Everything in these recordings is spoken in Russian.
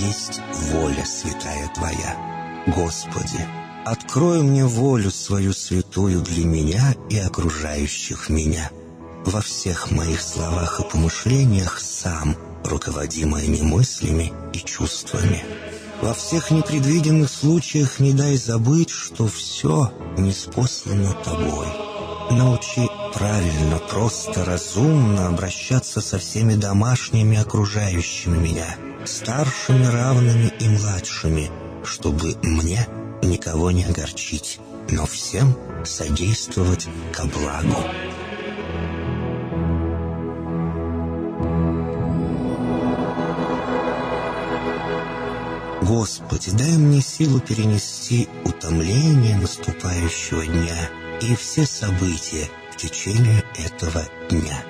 есть воля святая Твоя. Господи, открой мне волю свою святую для меня и окружающих меня. Во всех моих словах и помышлениях сам, руководи моими мыслями и чувствами. Во всех непредвиденных случаях не дай забыть, что все неспослано Тобой. Научи правильно, просто, разумно обращаться со всеми домашними окружающими меня, старшими, равными и младшими, чтобы мне никого не огорчить, но всем содействовать ко благу. Господи, дай мне силу перенести утомление наступающего дня и все события в течение этого дня.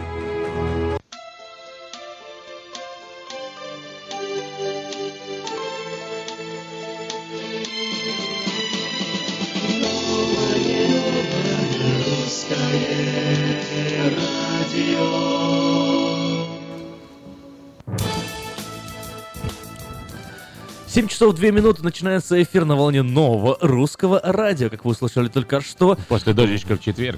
7 часов 2 минуты начинается эфир на волне нового русского радио, как вы услышали только что. После дождичка в четверг.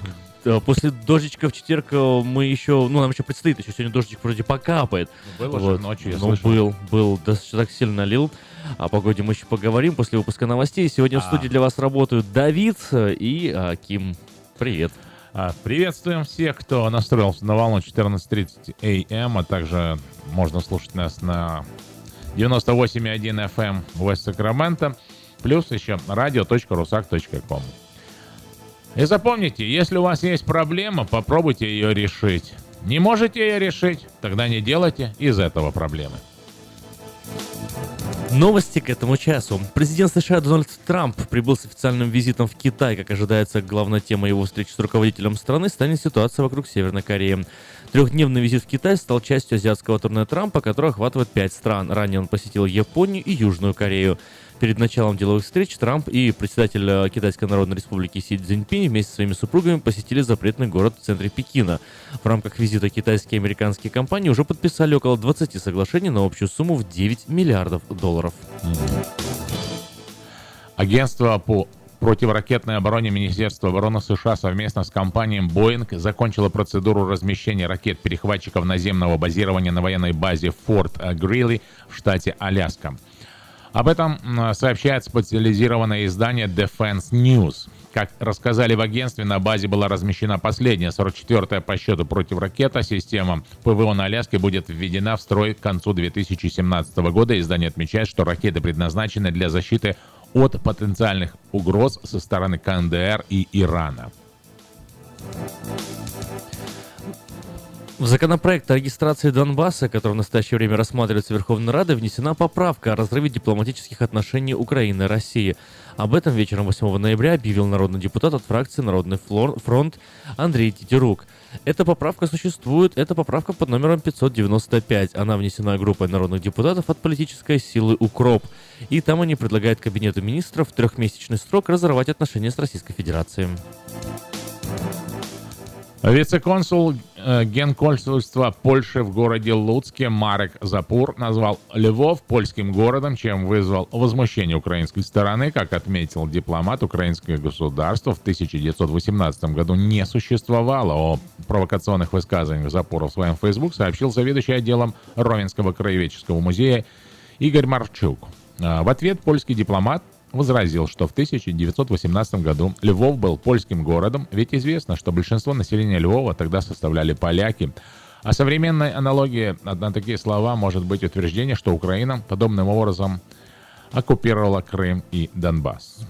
После дождичка в четверг э, мы еще, ну, нам еще предстоит, еще сегодня дождичек вроде покапает. Ну, был вот. ночью, я Ну, слышал. был, был, достаточно так сильно лил. О погоде мы еще поговорим после выпуска новостей. Сегодня а. в студии для вас работают Давид и а, Ким. Привет. А, приветствуем всех, кто настроился на волну 14.30 АМ, а также можно слушать нас на 98,1 FM West Sacramento, плюс еще radio.rusak.com. И запомните, если у вас есть проблема, попробуйте ее решить. Не можете ее решить, тогда не делайте из этого проблемы. Новости к этому часу. Президент США Дональд Трамп прибыл с официальным визитом в Китай. Как ожидается, главной темой его встречи с руководителем страны станет ситуация вокруг Северной Кореи. Трехдневный визит в Китай стал частью азиатского турне Трампа, который охватывает пять стран. Ранее он посетил Японию и Южную Корею. Перед началом деловых встреч Трамп и председатель э, Китайской Народной Республики Си Цзиньпинь вместе со своими супругами посетили запретный город в центре Пекина. В рамках визита китайские и американские компании уже подписали около 20 соглашений на общую сумму в 9 миллиардов долларов. Агентство по противоракетной обороне Министерства обороны США совместно с компанией Boeing закончило процедуру размещения ракет-перехватчиков наземного базирования на военной базе Форт Грилли в штате Аляска. Об этом сообщает специализированное издание Defense News. Как рассказали в агентстве, на базе была размещена последняя, 44-я по счету противоракета. Система ПВО на Аляске будет введена в строй к концу 2017 года. Издание отмечает, что ракеты предназначены для защиты от потенциальных угроз со стороны КНДР и Ирана. В законопроект о регистрации Донбасса, который в настоящее время рассматривается Верховной Радой, внесена поправка о разрыве дипломатических отношений Украины и России. Об этом вечером 8 ноября объявил народный депутат от фракции «Народный фронт» Андрей Титерук. Эта поправка существует, это поправка под номером 595. Она внесена группой народных депутатов от политической силы «Укроп». И там они предлагают Кабинету министров в трехмесячный срок разорвать отношения с Российской Федерацией. Вице-консул э, генконсульства Польши в городе Луцке Марек Запур назвал Львов польским городом, чем вызвал возмущение украинской стороны. Как отметил дипломат, украинское государство в 1918 году не существовало. О провокационных высказываниях Запура в своем Facebook сообщил заведующий отделом Ровенского краеведческого музея Игорь Марчук. А, в ответ польский дипломат возразил, что в 1918 году Львов был польским городом, ведь известно, что большинство населения Львова тогда составляли поляки. А современной аналогией на такие слова может быть утверждение, что Украина подобным образом оккупировала Крым и Донбасс.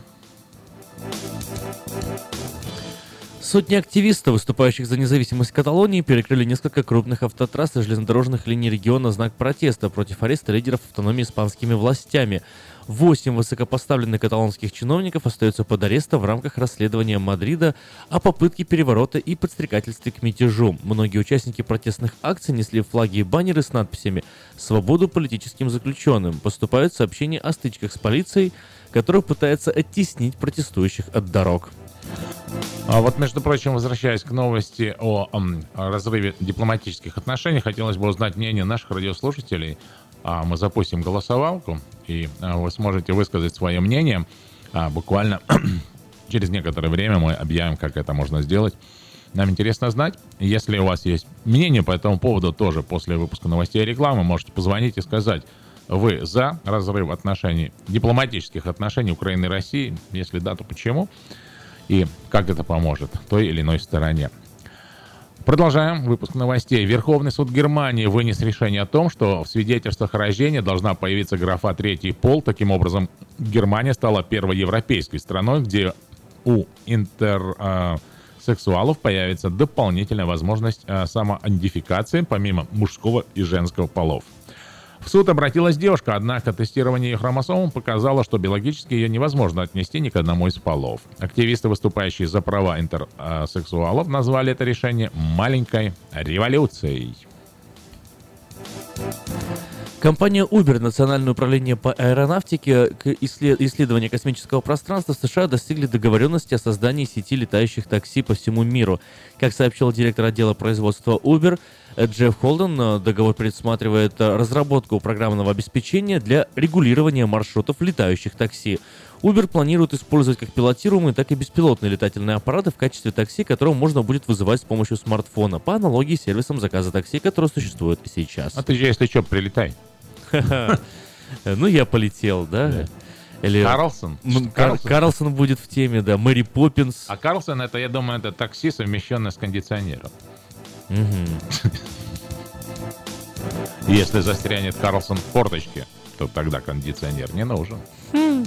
Сотни активистов, выступающих за независимость Каталонии, перекрыли несколько крупных автотрасс и железнодорожных линий региона в знак протеста против ареста лидеров автономии испанскими властями. Восемь высокопоставленных каталонских чиновников остаются под арестом в рамках расследования Мадрида о попытке переворота и подстрекательстве к мятежу. Многие участники протестных акций несли флаги и баннеры с надписями «Свободу политическим заключенным». Поступают сообщения о стычках с полицией, которая пытается оттеснить протестующих от дорог. А вот, между прочим, возвращаясь к новости о, о разрыве дипломатических отношений, хотелось бы узнать мнение наших радиослушателей мы запустим голосовалку, и а, вы сможете высказать свое мнение. А, буквально через некоторое время мы объявим, как это можно сделать. Нам интересно знать, если у вас есть мнение по этому поводу тоже после выпуска новостей и рекламы, можете позвонить и сказать, вы за разрыв отношений, дипломатических отношений Украины и России? Если да, то почему? И как это поможет той или иной стороне? Продолжаем выпуск новостей. Верховный суд Германии вынес решение о том, что в свидетельствах о рождении должна появиться графа «третий пол». Таким образом, Германия стала первой европейской страной, где у интерсексуалов появится дополнительная возможность э, самоидентификации помимо мужского и женского полов. В суд обратилась девушка, однако тестирование ее хромосом показало, что биологически ее невозможно отнести ни к одному из полов. Активисты, выступающие за права интерсексуалов, назвали это решение «маленькой революцией». Компания Uber, Национальное управление по аэронавтике к исследованию космического пространства США достигли договоренности о создании сети летающих такси по всему миру. Как сообщил директор отдела производства Uber, Джефф Холден, договор предусматривает разработку программного обеспечения для регулирования маршрутов летающих такси. Uber планирует использовать как пилотируемые, так и беспилотные летательные аппараты в качестве такси, которые можно будет вызывать с помощью смартфона, по аналогии с сервисом заказа такси, который существует сейчас. А ты же, если что, прилетай. Ну, я полетел, да? Или... Карлсон? Карлсон? Карлсон будет в теме, да. Мэри Поппинс. А Карлсон, это, я думаю, это такси, совмещенное с кондиционером. Если застрянет Карлсон в форточке, то тогда кондиционер не нужен. Хм.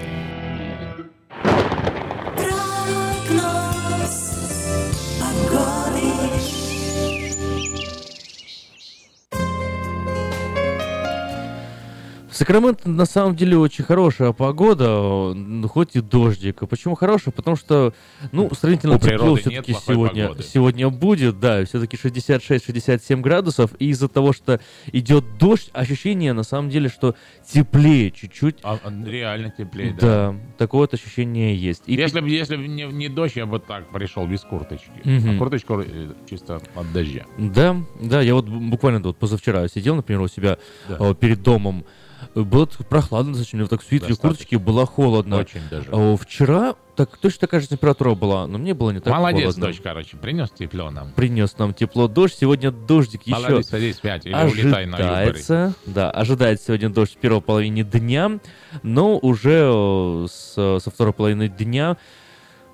Сакраменто на самом деле очень хорошая погода, хоть и дождик. Почему хорошая? Потому что, ну, сравнительно тепло все-таки сегодня, погоды. сегодня будет, да, все-таки 66-67 градусов. И из-за того, что идет дождь, ощущение на самом деле, что теплее чуть-чуть. А, а реально теплее, да. Да, такое вот ощущение есть. И если бы если б не, не дождь, я бы так пришел без курточки. Угу. А курточку э, чисто от дождя. Да, да, я вот буквально вот позавчера сидел, например, у себя да. перед домом. Было прохладно достаточно, так в свитере, курточке было холодно. Очень даже. А, вчера так точно такая же температура была, но мне было не так Молодец, холодно. дождь, короче, принес тепло нам. Принес нам тепло дождь. Сегодня дождик еще Молодец, садись спять или улетай на ожидается, да, ожидается сегодня дождь в первой половине дня, но уже с, со второй половины дня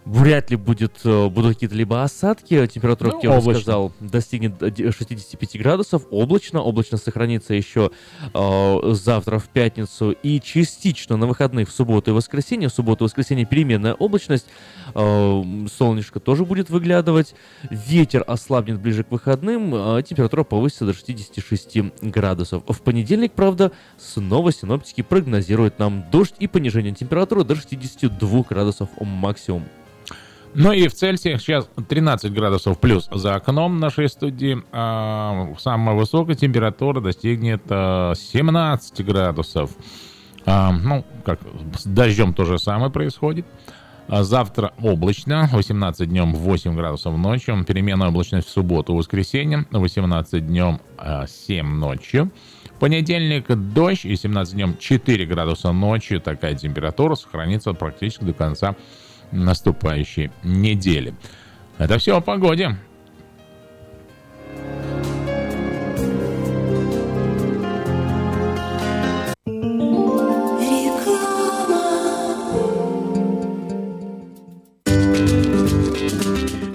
Вряд ли будет, э, будут какие-то либо осадки. Температура, Ну, как я уже облачно. сказал, достигнет э, 65 градусов. Облачно. Облачно сохранится еще э, завтра в пятницу и частично на выходных в субботу и воскресенье. В субботу и воскресенье переменная облачность. Э, солнышко тоже будет выглядывать. Ветер ослабнет ближе к выходным. э, температура повысится до 66 градусов. В понедельник, правда, снова синоптики прогнозируют нам дождь и понижение температуры до 62 градусов максимум. Ну и в Цельсиях сейчас 13 градусов плюс за окном нашей студии. А, самая высокая температура достигнет а, 17 градусов. А, ну, как с дождем то же самое происходит. А завтра облачно, 18 днем 8 градусов ночью, переменная облачность в субботу, воскресенье, 18 днем а, 7 ночью. Понедельник дождь и 17 днем 4 градуса ночью. Такая температура сохранится практически до конца наступающей недели. Это все о погоде.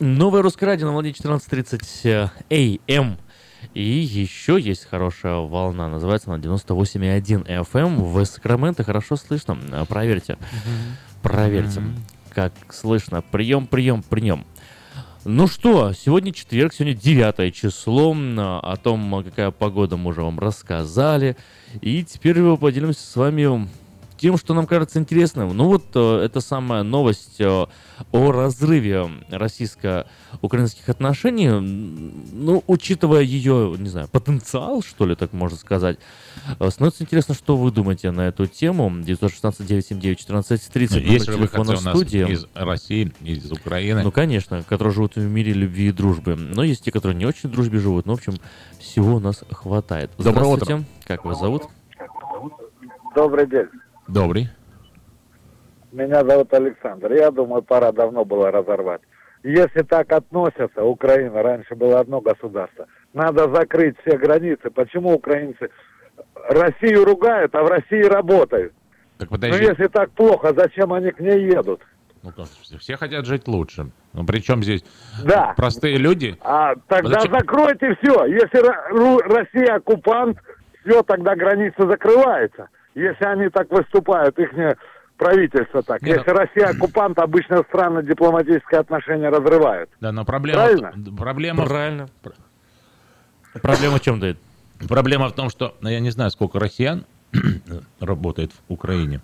Новое русское радио на волне 14.30 AM. И еще есть хорошая волна, называется она 98,1 FM. В Сакраменто хорошо слышно. Э, Проверьте. Проверьте, как слышно. Прием, прием, прием. Ну что, сегодня четверг, сегодня 9 число. О том, какая погода мы уже вам рассказали. И теперь мы поделимся с вами тем, что нам кажется интересным. Ну вот э, это самая новость э, о разрыве российско-украинских отношений. Ну, учитывая ее, не знаю, потенциал, что ли, так можно сказать, э, становится интересно, что вы думаете на эту тему. 916-979-1430, номер Есть же выходцы у нас студии. из России, из Украины. Ну, конечно, которые живут в мире любви и дружбы. Но есть те, которые не очень в дружбе живут. Ну, в общем, всего у нас хватает. Доброе утро. Здравствуйте. Как вас зовут? Добрый день. Добрый. Меня зовут Александр. Я думаю, пора давно было разорвать. Если так относятся, Украина, раньше было одно государство, надо закрыть все границы. Почему украинцы Россию ругают, а в России работают? Так Ну, подожди. если так плохо, зачем они к ней едут? Ну, как, все- хотят жить лучше. Ну, причем здесь Да. простые люди. А тогда Зачем? закройте все. Если Россия оккупант, все, тогда граница закрывается. Если они так выступают, их правительство так. Не, ну- Если Россия оккупант, обычно страны дипломатические отношения разрывают. Да, но проблема, Правильно? проблема, Правильно. Проблема в чем, Дэвид? проблема в том, что ну, я не знаю, сколько россиян работает в Украине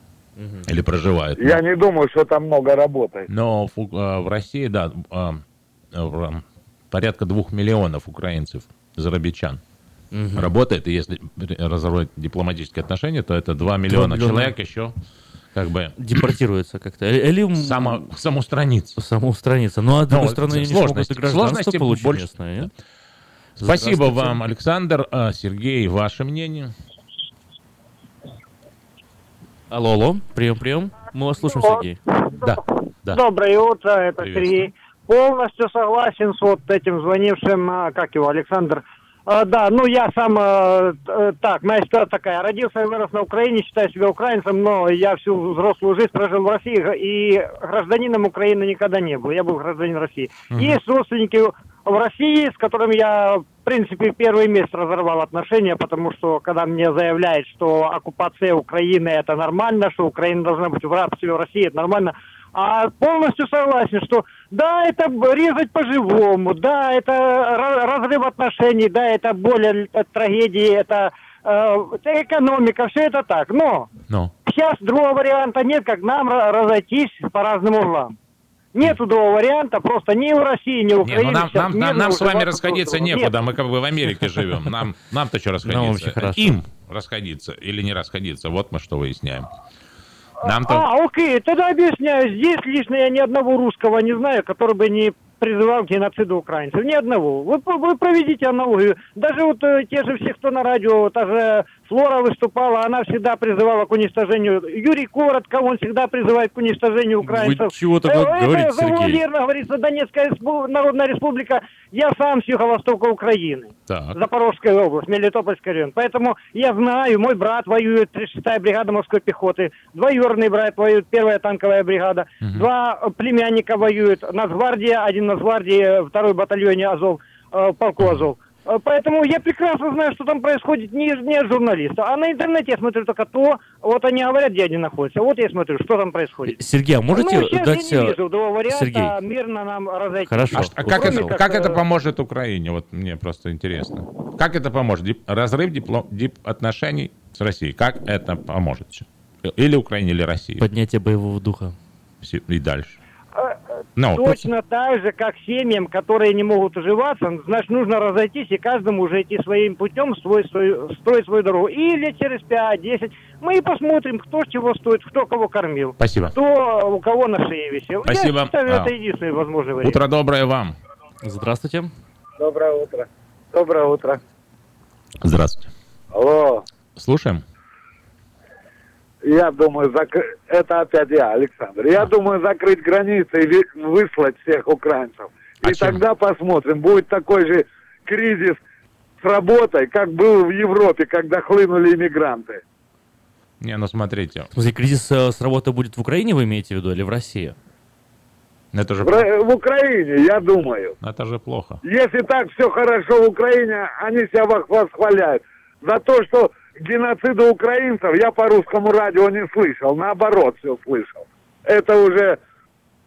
или проживает. Я не думаю, что там много работает. Но в, э, в России, да, э, порядка двух миллионов украинцев, зарабичан, работает. И если разорвать дипломатические отношения, то это 2 миллиона, миллиона. человек еще как бы Депортируется как-то. Э- Или само, самоустраниться. самоустраниться. Ну, а с другой стороны, они сложности- гражданство сложности получить больше- местное, нет? Спасибо вам, Александр. А, Сергей, ваше мнение? Алло, алло, прием, прием. Мы вас слушаем. Сергей. Да, да. Доброе утро, это. Сергей. Полностью согласен с вот этим звонившим, а, как его, Александр. А, да, ну я сам, э, э, так, моя ситуация такая. Родился и вырос на Украине, считаю себя украинцем, но я всю взрослую жизнь прожил в России и гражданином Украины никогда не был. Я был гражданин России. Есть родственники в России, с которыми я, в принципе, первый месяц разорвал отношения, потому что когда мне заявляют, что оккупация Украины это нормально, что Украина должна быть в рабстве в России, это нормально, а полностью согласен, что да, это резать по-живому, да, это ра- разрыв отношений, да, это боль, это трагедии, это, э, это экономика, все это так. Но Ну, сейчас другого варианта нет, как нам ра- разойтись по разным углам. Нету другого варианта, просто ни в России, ни в не, Украине. ну нам, сейчас нам, нам, нам с вами расходиться некуда, Нет. мы как бы в Америке живем. Нам, нам-то что вообще расходиться? Им расходиться или не расходиться, вот мы что выясняем. Нам-то... А, окей, тогда объясняю. Здесь лично я ни одного русского не знаю, который бы не призывал к геноциду украинцев. Ни одного. Вы, вы проведите аналогию. Даже вот э, те же все, кто на радио, та же Флора выступала, она всегда призывала к уничтожению. Юрий Коротко, он всегда призывает к уничтожению украинцев. чего такое Э, говорите, это Сергей? говорится Донецкая респу- Народная Республика. Я сам с юго-востока Украины. Так. Запорожская область, Мелитопольский район. Поэтому я знаю, мой брат воюет, 36-я бригада морской пехоты, двоюродный брат воюет, первая танковая бригада, два э, племянника воюют, Нацгвардия, один Нацгвардии, второй батальоне Азов, э, полку Азов. Э, Поэтому я прекрасно знаю, что там происходит не, не от журналиста. А на интернете я смотрю только то, вот они говорят, где они находятся. Вот я смотрю, что там происходит. Сергей, а можете ну, дать... я не э, вижу варианта, Сергей. мирно нам разойтись. Хорошо. А, а как, Кроме это, как, как это э, поможет Украине? Вот мне просто интересно. Как это поможет? Дип- разрыв дипло- дип- отношений с Россией. Как это поможет? Или Украине, или России. Поднятие боевого духа. И дальше. Э, Ну, Точно так же, как семьям, которые не могут уживаться, значит, нужно разойтись и каждому уже идти своим путем, свой, свою, строить свою дорогу. Или через 5-10 мы и посмотрим, кто с чего стоит, кто кого кормил, спасибо. кто у кого на шее висел. Спасибо. Я считаю, А. это единственный возможный вариант. Утро доброе вам. Здравствуйте. Доброе утро. Доброе утро. Здравствуйте. Алло. Слушаем. Я думаю, зак- это опять я, Александр. Я думаю, закрыть границы и выслать всех украинцев. А и чем? тогда посмотрим, будет такой же кризис с работой, как был в Европе, когда хлынули иммигранты. Не, ну смотрите. В смысле, кризис э, с работы будет в Украине, вы имеете в виду, или в России? Это же, В, Ра- в Украине, я думаю. это же плохо. Если так все хорошо в Украине, они себя восхваляют. За то, что геноцида украинцев я по русскому радио не слышал. Наоборот, все слышал. Это уже,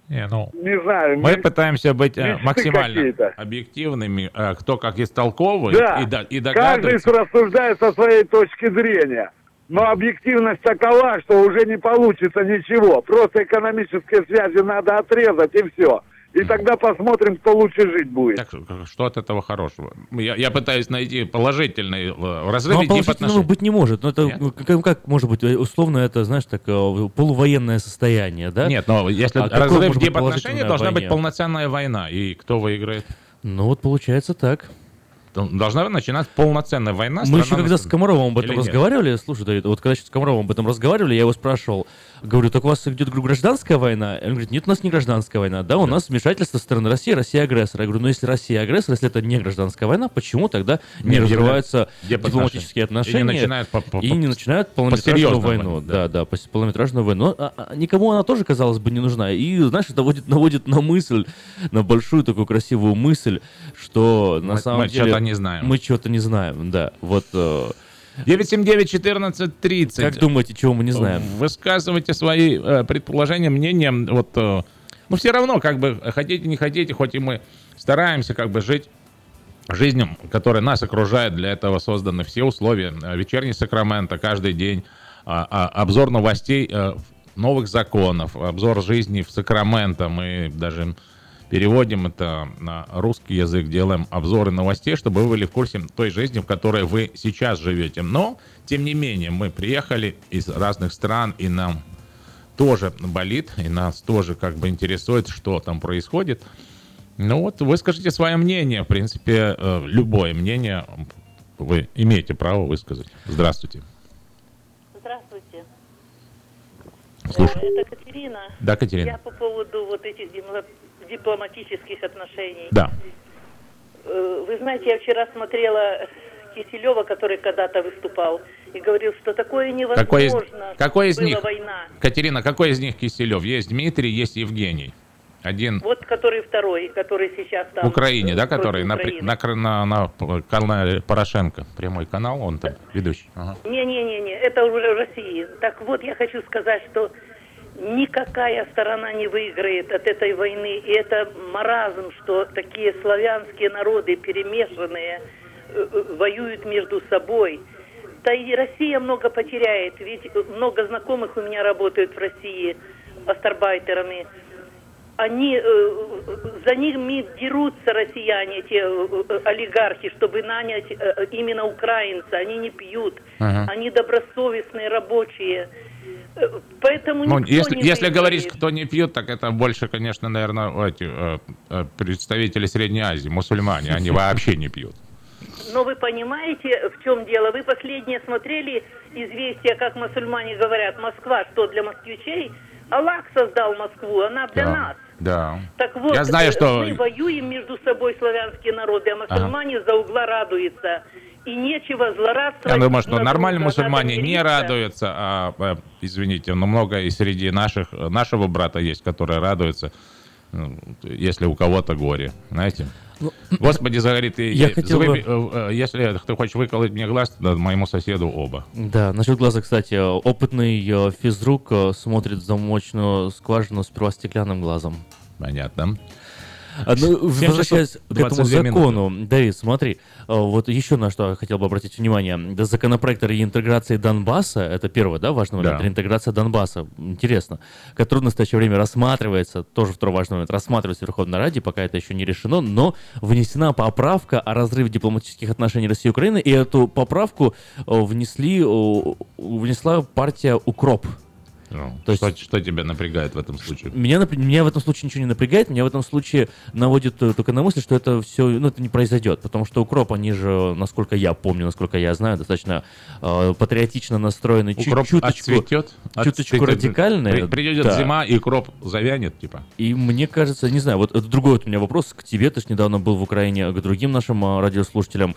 Не, ну, не знаю... мы не- пытаемся быть э, максимально объективными, э, кто как истолковывает Да, и, да- и каждый догадывается. рассуждает со своей точки зрения. Но объективность такова, что уже не получится ничего. Просто экономические связи надо отрезать и все. И тогда посмотрим, кто лучше жить будет. Так, что от этого хорошего? Я, я пытаюсь найти положительный в разрыве ну, а положительного быть не может. Но это ну, как, как может быть условно это, знаешь, так э, полувоенное состояние, да? Нет, но если а разрыв дипотношений, должна быть полноценная война. И кто выиграет? Ну вот получается так должна начинать полноценная война. Мы еще когда с Комаровым об этом разговаривали, слушай, Давид, вот когда с Комаровым об этом разговаривали, я его спрашивал, говорю, так у вас идет гражданская война? Он говорит, нет, у нас не гражданская война, да, у да. нас вмешательство со стороны России, Россия агрессор. Я говорю, ну если Россия агрессор, если это не гражданская война, почему тогда не, не разрываются дипломатические отношения и не начинают, по, по, и не начинают полнометражную войну? Да, да, да полнометражную войну. А, а, никому она тоже, казалось бы, не нужна. И, знаешь, это наводит, наводит на мысль, на большую такую красивую мысль, что на мы, самом мы деле... что-то не знаем. Мы что-то не знаем, да. Вот... 979-1430. Как думаете, чего мы не знаем? Высказывайте свои э, предположения, мнения. Вот, э, ну, все равно, как бы, хотите, не хотите, хоть и мы стараемся, как бы, жить жизнью, которая нас окружает. Для этого созданы все условия. Э, вечерний Сакраменто каждый день. А, а, обзор новостей э, новых законов, обзор жизни в Сакраменто. Мы даже переводим это на русский язык, делаем обзоры новостей, чтобы вы были в курсе той жизни, в которой вы сейчас живете. Но, тем не менее, мы приехали из разных стран, и нам тоже болит, и нас тоже как бы интересует, что там происходит. Ну вот, вы скажите свое мнение. В принципе, э, любое мнение вы имеете право высказать. Здравствуйте. Здравствуйте. Слушай. Э, это Катерина. Да, Катерина. Я по поводу вот этих дипломатических отношений. Да. Э, вы знаете, я вчера смотрела Киселева, который когда-то выступал, и говорил, что такое невозможно. Какой из, какой из них? Война. Катерина, какой из них Киселев? Есть Дмитрий, есть Евгений. Один. Вот который второй, который сейчас там. В Украине, да, который на, на, на, на канале Порошенко. Прямой канал, он там ведущий. Не-не-не, ага. это уже в России. Так вот, я хочу сказать, что никакая сторона не выиграет от этой войны. И это маразм, что такие славянские народы, перемешанные, э, э, воюют между собой. Да и Россия много потеряет, ведь много знакомых у меня работают в России астарбайтерами. Они, э, за ними дерутся россияне, те олигархи, чтобы нанять именно украинца. Они не пьют, uh-huh. они добросовестные рабочие. Поэтому ну, если, не если говорить, кто не пьет, так это больше, конечно, наверное, эти, э, э, представители Средней Азии, мусульмане, они вообще не пьют. Но вы понимаете, в чем дело? Вы последнее смотрели известия, как мусульмане говорят, Москва, что для москвичей? Аллах создал Москву, она для да, нас. Да. Так вот, Я знаю, что... мы воюем между собой, славянские народы, а мусульмане ага. за угла радуются и нечего злорадствовать. Я думаю, что нормальные мусульмане не радуются, а, а, извините, но много и среди наших, нашего брата есть, которые радуются, ну, если у кого-то горе, знаете. Ну, Господи, загорит, я, я хотел бы... Э, если ты хочешь выколоть мне глаз, то моему соседу оба. Да, насчет глаза, кстати, опытный э, физрук э, смотрит замочную скважину сперва стеклянным глазом. Понятно. А, ну, возвращаясь к этому закону, минуты. Давид, смотри, а, вот еще на что я хотел бы обратить внимание. Законопроект о реинтеграции Донбасса, это первое, да, важный момент, да. реинтеграция Донбасса, интересно, который в настоящее время рассматривается, тоже второй важный момент, рассматривается в Верховной Раде, пока это еще не решено, но внесена поправка о разрыве дипломатических отношений России и Украины, и эту поправку внесли, внесла партия «Укроп», ну, То что, есть, что тебя напрягает в этом случае? Меня, меня в этом случае ничего не напрягает, меня в этом случае наводит э, только на мысль, что это все, ну, это не произойдет, потому что укроп, они же, насколько я помню, насколько я знаю, достаточно э, патриотично настроены, укроп чуть, чуточку, отцветет, чуточку отцветет, радикальные. При, придет да. зима, и укроп завянет, типа. И мне кажется, не знаю, вот это другой вот у меня вопрос к тебе, ты же недавно был в Украине, к другим нашим э, радиослушателям.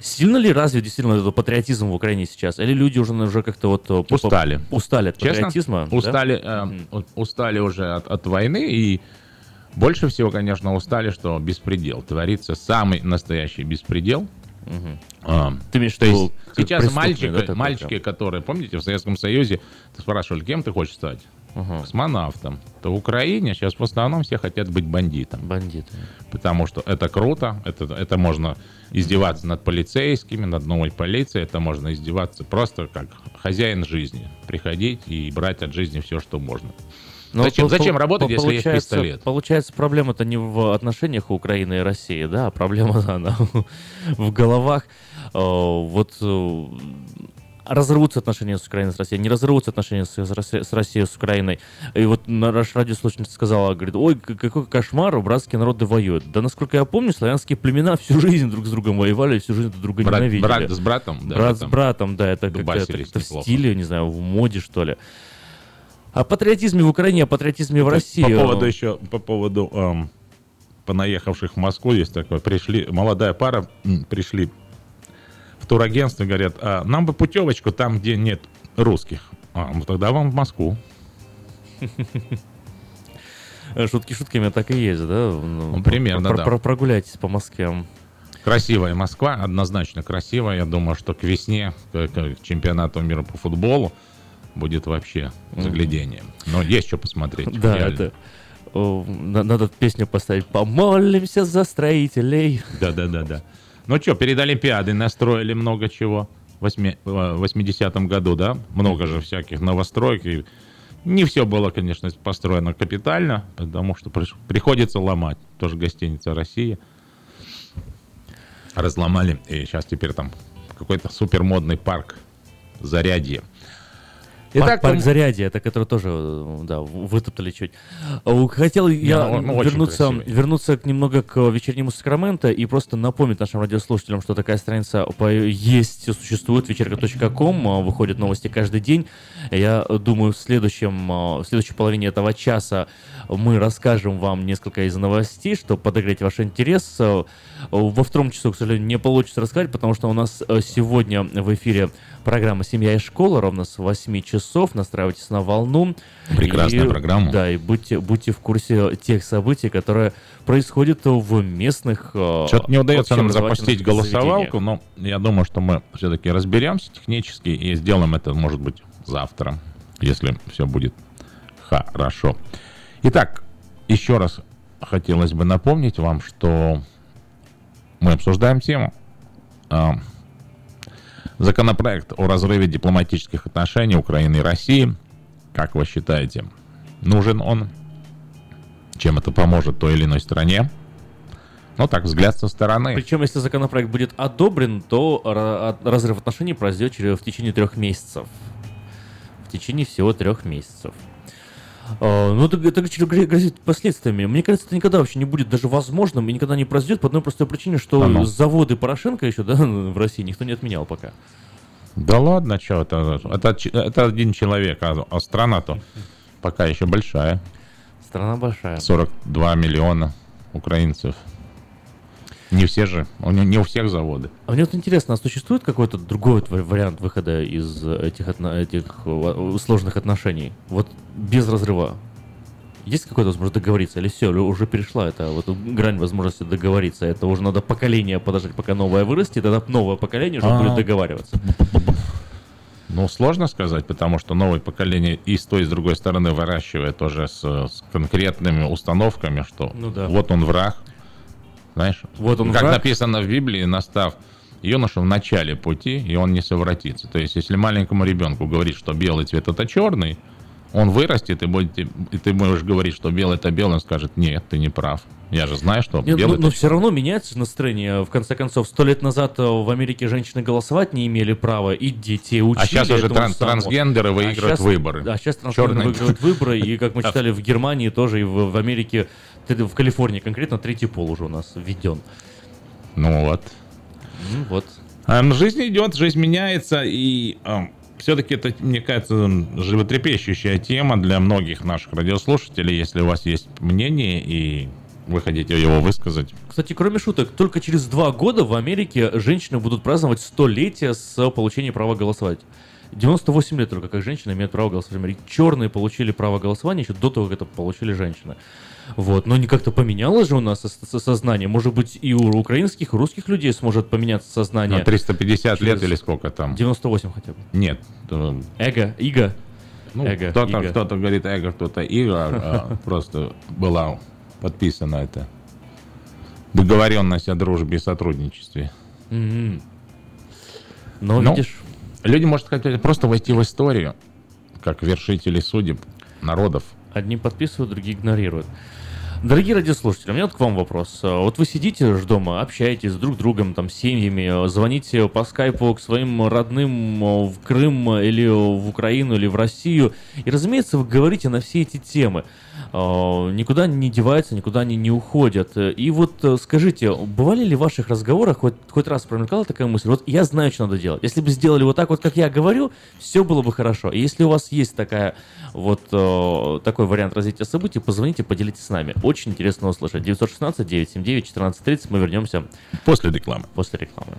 Сильно ли разве действительно этот патриотизм в Украине сейчас? Или люди уже, уже как-то вот... Э, устали. Устали от Честно? патриотизма? Патриотизма. Устали, да? э, устали уже от, от войны и больше всего, конечно, устали, что беспредел творится, самый настоящий беспредел. Угу. А, ты имеешь в сейчас мальчики, да, мальчики, которые, помните, в Советском Союзе, спрашивали, кем ты хочешь стать? космонавтом, то в Украине сейчас в основном все хотят быть бандитом. Бандиты. Потому что это круто, это, это можно издеваться над полицейскими, над новой полицией, это можно издеваться просто как хозяин жизни. Приходить и брать от жизни все, что можно. Но зачем, по- зачем работать, по- если есть пистолет? Получается, проблема-то не в отношениях Украины и России, да, а проблема она в головах. Э, Вот разрывутся отношения с Украиной с Россией, не разрывутся отношения с, с Росси- с Россией с Украиной. И вот наш радиослушательница сказала, говорит, ой, какой кошмар, братские народы воюют. Да, насколько я помню, славянские племена всю жизнь друг с другом воевали, всю жизнь друг друга Брат- ненавидели. брат с братом, да, брат с братом, да, это как-то, в стиле, не знаю, в моде, что ли. О патриотизме в Украине, о патриотизме в России. По поводу еще, по поводу эм, понаехавших в Москву, есть такое, пришли, молодая пара пришли турагентство, говорят, «А, нам бы путевочку там, где нет русских. А, ну тогда вам в Москву. Шутки шутками а так и есть, да? Ну, примерно, про- да. про- Прогуляйтесь по Москве. Красивая Москва, однозначно красивая. Я думаю, что к весне, к, к чемпионату мира по футболу будет вообще заглядение. Но есть что посмотреть. Да, реально. это... Надо песню поставить. Помолимся за строителей. Да-да-да-да. Ну что, перед Олимпиадой настроили много чего. Э, в 80-м году, да? Много же всяких новостроек. И не все было, конечно, построено капитально, потому что приходится ломать. Тоже гостиница Россия. Разломали. И сейчас теперь там какой-то супермодный парк Зарядье. Парк, Итак, парк там- Зарядье, это который тоже, э, да, вытоптали чуть. Э, Хотел я ну, ну, вернуться, вернуться к- немного к вечернему Сакраменто и просто напомнить нашим радиослушателям, что такая страница есть, существует, вечерка.ком, э, выходят новости каждый день. Я думаю, в, следующем, э, в следующей половине этого часа мы расскажем вам несколько из новостей, чтобы подогреть ваш интерес. Во втором часу, к сожалению, не получится рассказать, потому что у нас э, сегодня в эфире программа «Семья и школа» ровно с 8 часов. Настраивайтесь на волну. Прекрасная И, программа. Да, и будьте, будьте в курсе тех событий, которые происходят в местных э, Что-то не удается нам запустить голосовалку, но я думаю, что мы все-таки разберемся технически и сделаем это, может быть, завтра, если все будет хорошо. Итак, еще раз хотелось бы напомнить вам, что мы обсуждаем тему. а, Законопроект о разрыве дипломатических отношений Украины и России. Как вы считаете, нужен он? Чем это поможет той или иной стране? Ну так, взгляд со стороны. Причем, если законопроект будет одобрен, то разрыв отношений произойдет в течение трех месяцев. В течение всего трех месяцев. А, Ну, это, это гр- грозит последствиями. Мне кажется, это никогда вообще не будет даже возможным и никогда не произойдет по одной простой причине, что А ну. заводы Порошенко еще да, в России никто не отменял пока. Да ладно, что это, это один человек, а, а страна-то пока еще большая. Страна большая. 42 миллиона украинцев. Не все же, у не, у всех заводы. А мне вот интересно, а существует какой-то другой вариант выхода из этих, отно- этих э, сложных отношений? Вот без разрыва. Есть какая-то возможность договориться? Или все, уже перешла эта вот грань возможности договориться? Это уже надо поколение подождать, пока новое вырастет, тогда новое поколение уже А. будет договариваться. Ну, сложно сказать, потому что новое поколение и с той, и с другой стороны выращивает тоже с, с конкретными установками, что Ну да. вот он враг. Знаешь, Вот он как враг. написано в Библии, настав юноша в начале пути, и он не совратится. То есть, если маленькому ребенку говорить, что белый цвет это черный, он вырастет, и, будет, и ты можешь говорить, что белый это белый, он скажет, нет, ты не прав. Я же знаю, что Не, белый ну, это все равно меняется настроение. В конце концов, сто лет назад э, в Америке женщины голосовать не имели права, и детей учили. А сейчас уже тран- самому. трансгендеры выигрывают щас- выборы. Да, сейчас трансгендеры Чёрный- выигрывают выборы, и, как мы читали, в Германии тоже, и в, в Америке, в Калифорнии конкретно, третий пол уже у нас введен. Ну вот. Ну вот. Эм, Жизнь идет, жизнь меняется, и все-таки это, мне кажется, животрепещущая тема для многих наших радиослушателей. Если у вас есть мнение, и вы хотите его высказать, Кстати, кроме шуток, только через два года в Америке женщины будут праздновать столетие с получения права голосовать. 98 лет только как женщины имеют право голосовать в Америке. Черные получили право голосования еще до того, как это получили женщины. Вот, но не как-то поменялось же у нас со- со- сознание. Может быть, и у украинских, и русских людей сможет поменяться сознание. ну, 350 лет через или сколько там? 98 хотя бы. Нет. Эго, иго. Ну, Эго, кто-то, иго. кто-то говорит эго, кто-то иго. а Просто была подписана эта договоренность о дружбе и сотрудничестве. Мгм. Но, Ну, видишь, Люди, может, хотели просто войти в историю, как вершители судеб народов. одни подписывают, другие игнорируют. Дорогие радиослушатели, у меня вот к вам вопрос. Вот вы сидите ж дома, общаетесь с друг другом, там, с семьями, звоните по скайпу к своим родным э, в Крым или в Украину, или в Россию, и, разумеется, вы говорите на все эти темы. А, Никуда не деваются, никуда они не уходят. И вот э, скажите, бывали ли в ваших разговорах хоть, хоть раз промелькала такая мысль, вот я знаю, что надо делать. Если бы сделали вот так вот, как я говорю, все было бы хорошо. И если у вас есть такая вот э, такой вариант развития событий, позвоните, поделитесь с нами. Очень интересно услышать. 916-979-1430. Мы вернемся После рекламы. после рекламы.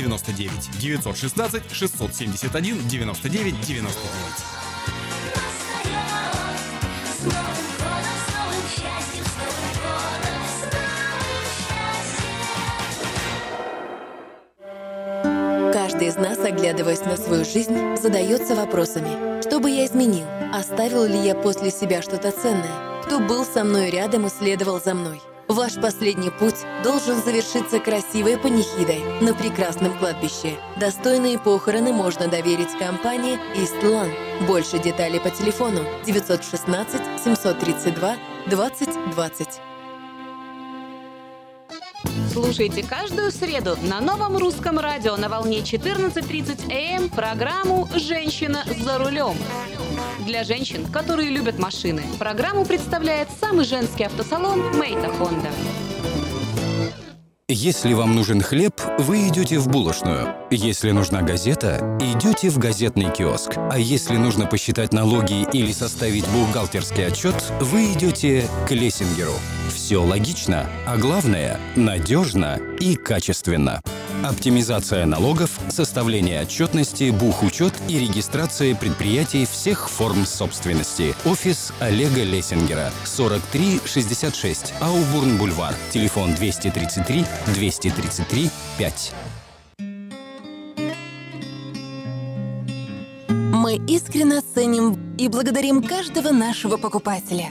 99 916 671 99 99. Каждый из нас, оглядываясь на свою жизнь, задается вопросами. Что бы я изменил? Оставил ли я после себя что-то ценное? Кто был со мной рядом и следовал за мной? Ваш последний путь должен завершиться красивой панихидой на прекрасном кладбище. Достойные похороны можно доверить компании «Истлан». Больше деталей по телефону 916 732 2020. Слушайте каждую среду на новом русском радио на волне 14.30 АМ программу «Женщина за рулем». Для женщин, которые любят машины, программу представляет самый женский автосалон «Мейта Хонда». Если вам нужен хлеб, вы идете в булочную. Если нужна газета, идете в газетный киоск. А если нужно посчитать налоги или составить бухгалтерский отчет, вы идете к Лессингеру. Все логично, а главное – надежно и качественно. Оптимизация налогов, составление отчетности, бухучет и регистрация предприятий всех форм собственности. Офис Олега Лессингера. 4366 Аубурн-Бульвар. Телефон 233 233 5. Мы искренне ценим и благодарим каждого нашего покупателя.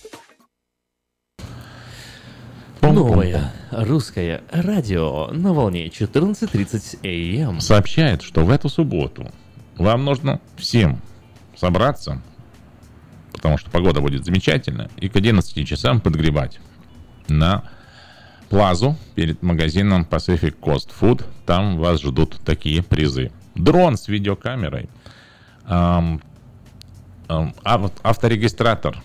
Новое русское радио на волне 14.30 АМ. Сообщает, что в эту субботу вам нужно всем собраться, потому что погода будет замечательная, и к 11 часам подгребать на плазу перед магазином Pacific Coast Food. Там вас ждут такие призы. Дрон с видеокамерой, ам, ам, ав- авторегистратор,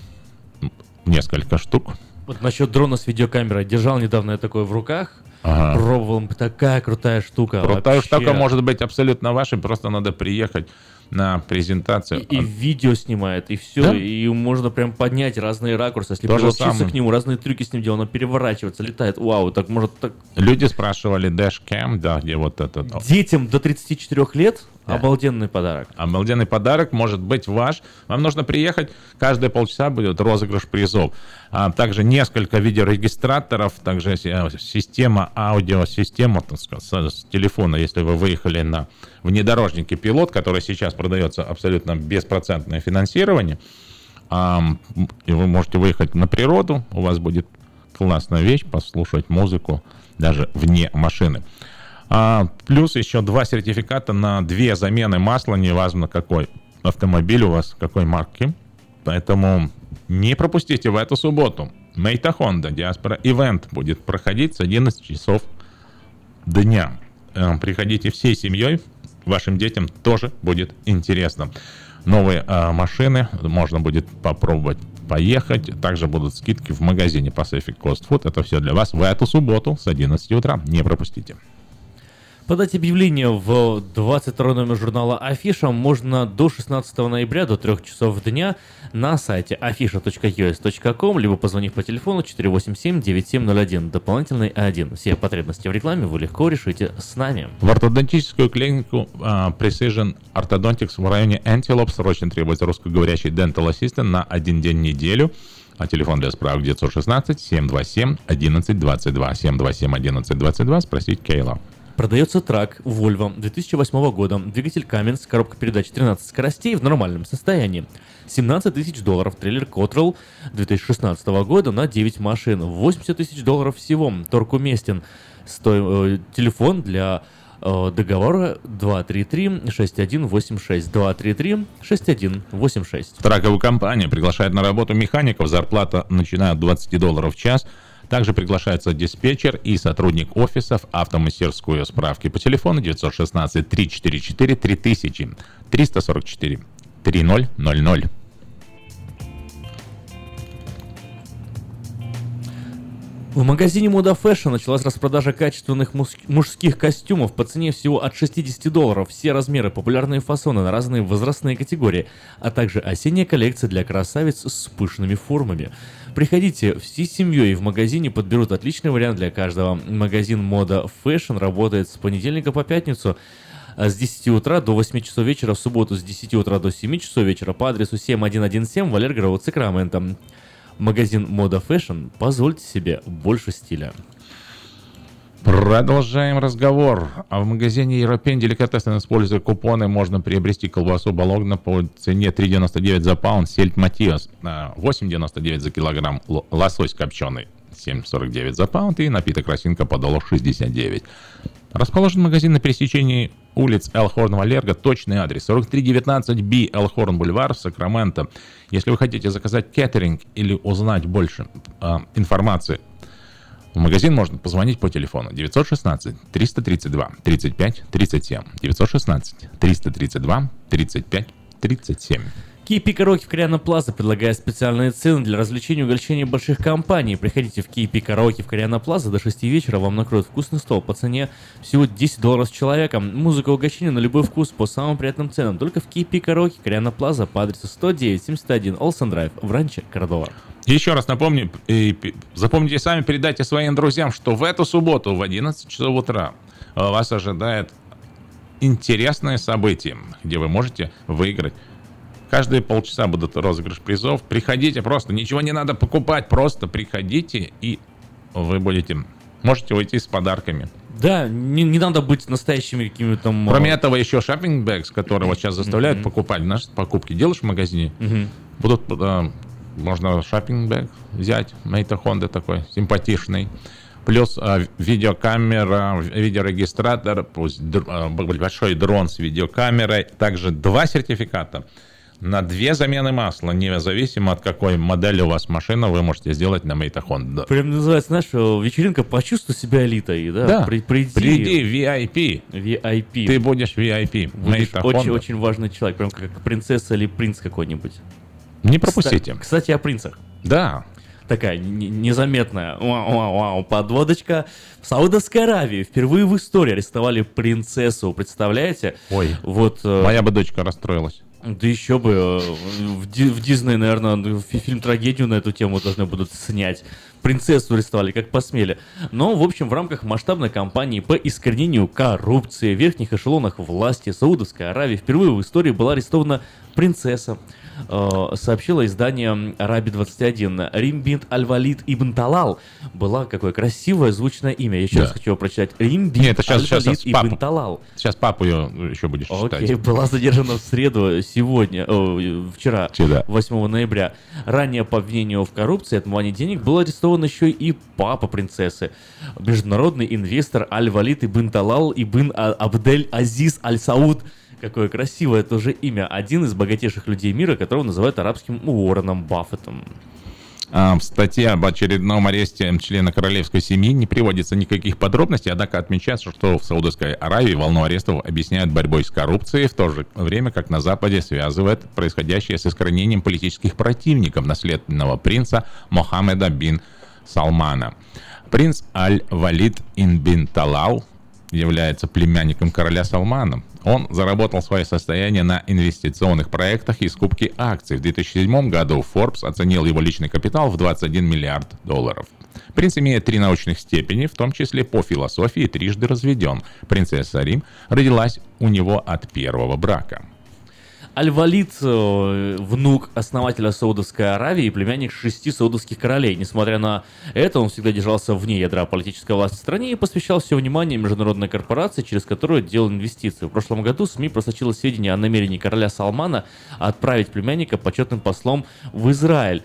несколько штук, Вот насчет дрона с видеокамерой. Держал недавно я такое в руках. Ага. Пробовал. Такая крутая штука. Крутая вообще. штука может быть абсолютно вашей, просто надо приехать на презентацию. И видео снимает, и все. Да? И можно прям поднять разные ракурсы. Если То к нему, разные трюки с ним делать, он переворачивается, летает. Вау, так может так... Люди спрашивали Dashcam, да, где вот этот... Детям до 34 лет Обалденный подарок. Обалденный подарок может быть ваш. Вам нужно приехать, каждые полчаса будет розыгрыш призов. А также несколько видеорегистраторов, также э, система, аудиосистема так сказать, с телефона, если вы выехали на внедорожнике «Пилот», который сейчас продается абсолютно беспроцентное финансирование, и вы можете выехать на природу, у вас будет классная вещь, послушать музыку даже вне машины. А, плюс еще два сертификата на две замены масла, неважно какой автомобиль у вас, какой марки. Поэтому не пропустите в эту субботу. Мейта Honda Diaspora Event будет проходить с 11 часов дня. Э, приходите всей семьей, вашим детям тоже будет интересно. Новые э, машины можно будет попробовать поехать. Также будут скидки в магазине Pacific Coast Food. Это все для вас в эту субботу с 11 утра. Не пропустите. Подать объявление в 22 номер журнала Афиша можно до 16 ноября до 3 часов дня на сайте afisha.us.com, либо позвонив по телефону 487-9701, дополнительный 1. Все потребности в рекламе вы легко решите с нами. В ортодонтическую клинику uh, Precision Orthodontics в районе Antelope срочно требуется русскоговорящий Dental Assistant на один день в неделю. А телефон для справок 916 727 1122 727 1122. Спросить Кейла. Продается трак Volvo 2008 года, двигатель Cummins, коробка передач 13 скоростей в нормальном состоянии. 17 тысяч долларов, трейлер Cottrell 2016 года на 9 машин, 80 тысяч долларов всего, торг уместен. Сто... Э, телефон для э, договора 233-6186, 233-6186. Траковая компания приглашает на работу механиков, зарплата начиная от 20 долларов в час – также приглашается диспетчер и сотрудник офисов автомастерскую. Справки по телефону 916 344 3000 344 3000. В магазине Moda Fashion началась распродажа качественных мужских костюмов по цене всего от 60 долларов. Все размеры, популярные фасоны на разные возрастные категории, а также осенняя коллекция для красавиц с пышными формами. Приходите всей семьей в магазине подберут отличный вариант для каждого. Магазин Мода Fashion работает с понедельника по пятницу с 10 утра до 8 часов вечера, в субботу с 10 утра до 7 часов вечера по адресу 7117 Валергород Сакраменто. Магазин Мода Fashion. Позвольте себе больше стиля. Продолжаем разговор. А в магазине Европейн Деликатесен, используя купоны, можно приобрести колбасу Балогна по цене 3,99 за паунд, сельдь Матиас 8,99 за килограмм, лосось копченый 7,49 за паунд и напиток Росинка по доллару 69. Расположен магазин на пересечении улиц Элхорн Валерго, точный адрес 4319B Элхорн Бульвар, Сакраменто. Если вы хотите заказать кеттеринг или узнать больше э, информации в магазин можно позвонить по телефону 916 332 35 37 916 332 35 37. Кейпи Караоке в Кориана Плаза предлагает специальные цены для развлечения и угощения больших компаний. Приходите в Кейпи Караоке в Кориана Плаза до 6 вечера, вам накроют вкусный стол по цене всего 10 долларов с человеком. Музыка угощения на любой вкус по самым приятным ценам. Только в Кейпи Караоке Кориана Плаза по адресу 10971 Олсен Драйв в Ранче, Кордова. Еще раз напомню, и запомните сами, передайте своим друзьям, что в эту субботу в 11 часов утра вас ожидает интересное событие, где вы можете выиграть Каждые полчаса будут розыгрыш призов. Приходите просто, ничего не надо покупать, просто приходите и вы будете, можете уйти с подарками. Да, не, не надо быть настоящими какими-то там... Кроме этого, еще шопинг бэкс, которые вот сейчас заставляют mm-hmm. покупать наши покупки. Делаешь в магазине, mm-hmm. будут, э, можно шопинг бэг взять, Мейта Honda такой, симпатичный. Плюс э, видеокамера, видеорегистратор, пусть э, большой дрон с видеокамерой. Также два сертификата на две замены масла, независимо от какой модели у вас машина, вы можете сделать на Мейта Honda. Прям называется, знаешь, вечеринка «Почувствуй себя элитой», да? Да, При, приди, приди VIP. VIP. Ты будешь VIP. Будешь очень, очень важный человек, прям как принцесса или принц какой-нибудь. Не пропустите. Кстати, кстати о принцах. Да такая незаметная вау, вау, вау, подводочка. В Саудовской Аравии впервые в истории арестовали принцессу, представляете? Ой, вот, э, моя бы дочка расстроилась. Да еще бы. Э, в, Ди- в Дисней, наверное, фильм-трагедию на эту тему должны будут снять. принцессу арестовали, как посмели. Но, в общем, в рамках масштабной кампании по искоренению коррупции в верхних эшелонах власти Саудовской Аравии впервые в истории была арестована принцесса. Э, сообщило издание Араби 21. Римбинт Аль-Валид Ибн Талал была какое красивое звучное имя. Я еще Да. раз хочу его прочитать. Римбинт Нет, это сейчас, сейчас, Аль-Валид папу, Ибн Талал. сейчас папу ее еще будешь Окей, читать. была задержана в среду сегодня, о, вчера, Вчера. 8 ноября. Ранее по обвинению в коррупции и отмывании денег был арестован еще и папа принцессы. Международный инвестор Аль-Валид Ибн Талал Ибн А- Абдель Азиз Аль-Сауд. Какое красивое тоже имя. Один из богатейших людей мира, которого называют арабским Уорреном Баффетом. А, В статье об очередном аресте члена королевской семьи не приводится никаких подробностей, однако отмечается, что в Саудовской Аравии волну арестов объясняют борьбой с коррупцией, в то же время как на Западе связывает происходящее с искоренением политических противников наследного принца Мохаммеда бин Салмана. Принц Аль-Валид ин бин Талал является племянником короля Салмана. Он заработал свое состояние на инвестиционных проектах и скупке акций. В 2007 году Forbes оценил его личный капитал в 21 миллиард долларов. Принц имеет три научных степени, в том числе по философии, трижды разведен. Принцесса Рим родилась у него от первого брака. Аль-Валид, э, внук основателя Саудовской Аравии и племянник шести саудовских королей. Несмотря на это, он всегда держался вне ядра политической власти в стране и посвящал все внимание международной корпорации, через которую делал инвестиции. В прошлом году СМИ просочилось сведения о намерении короля Салмана отправить племянника почетным послом в Израиль.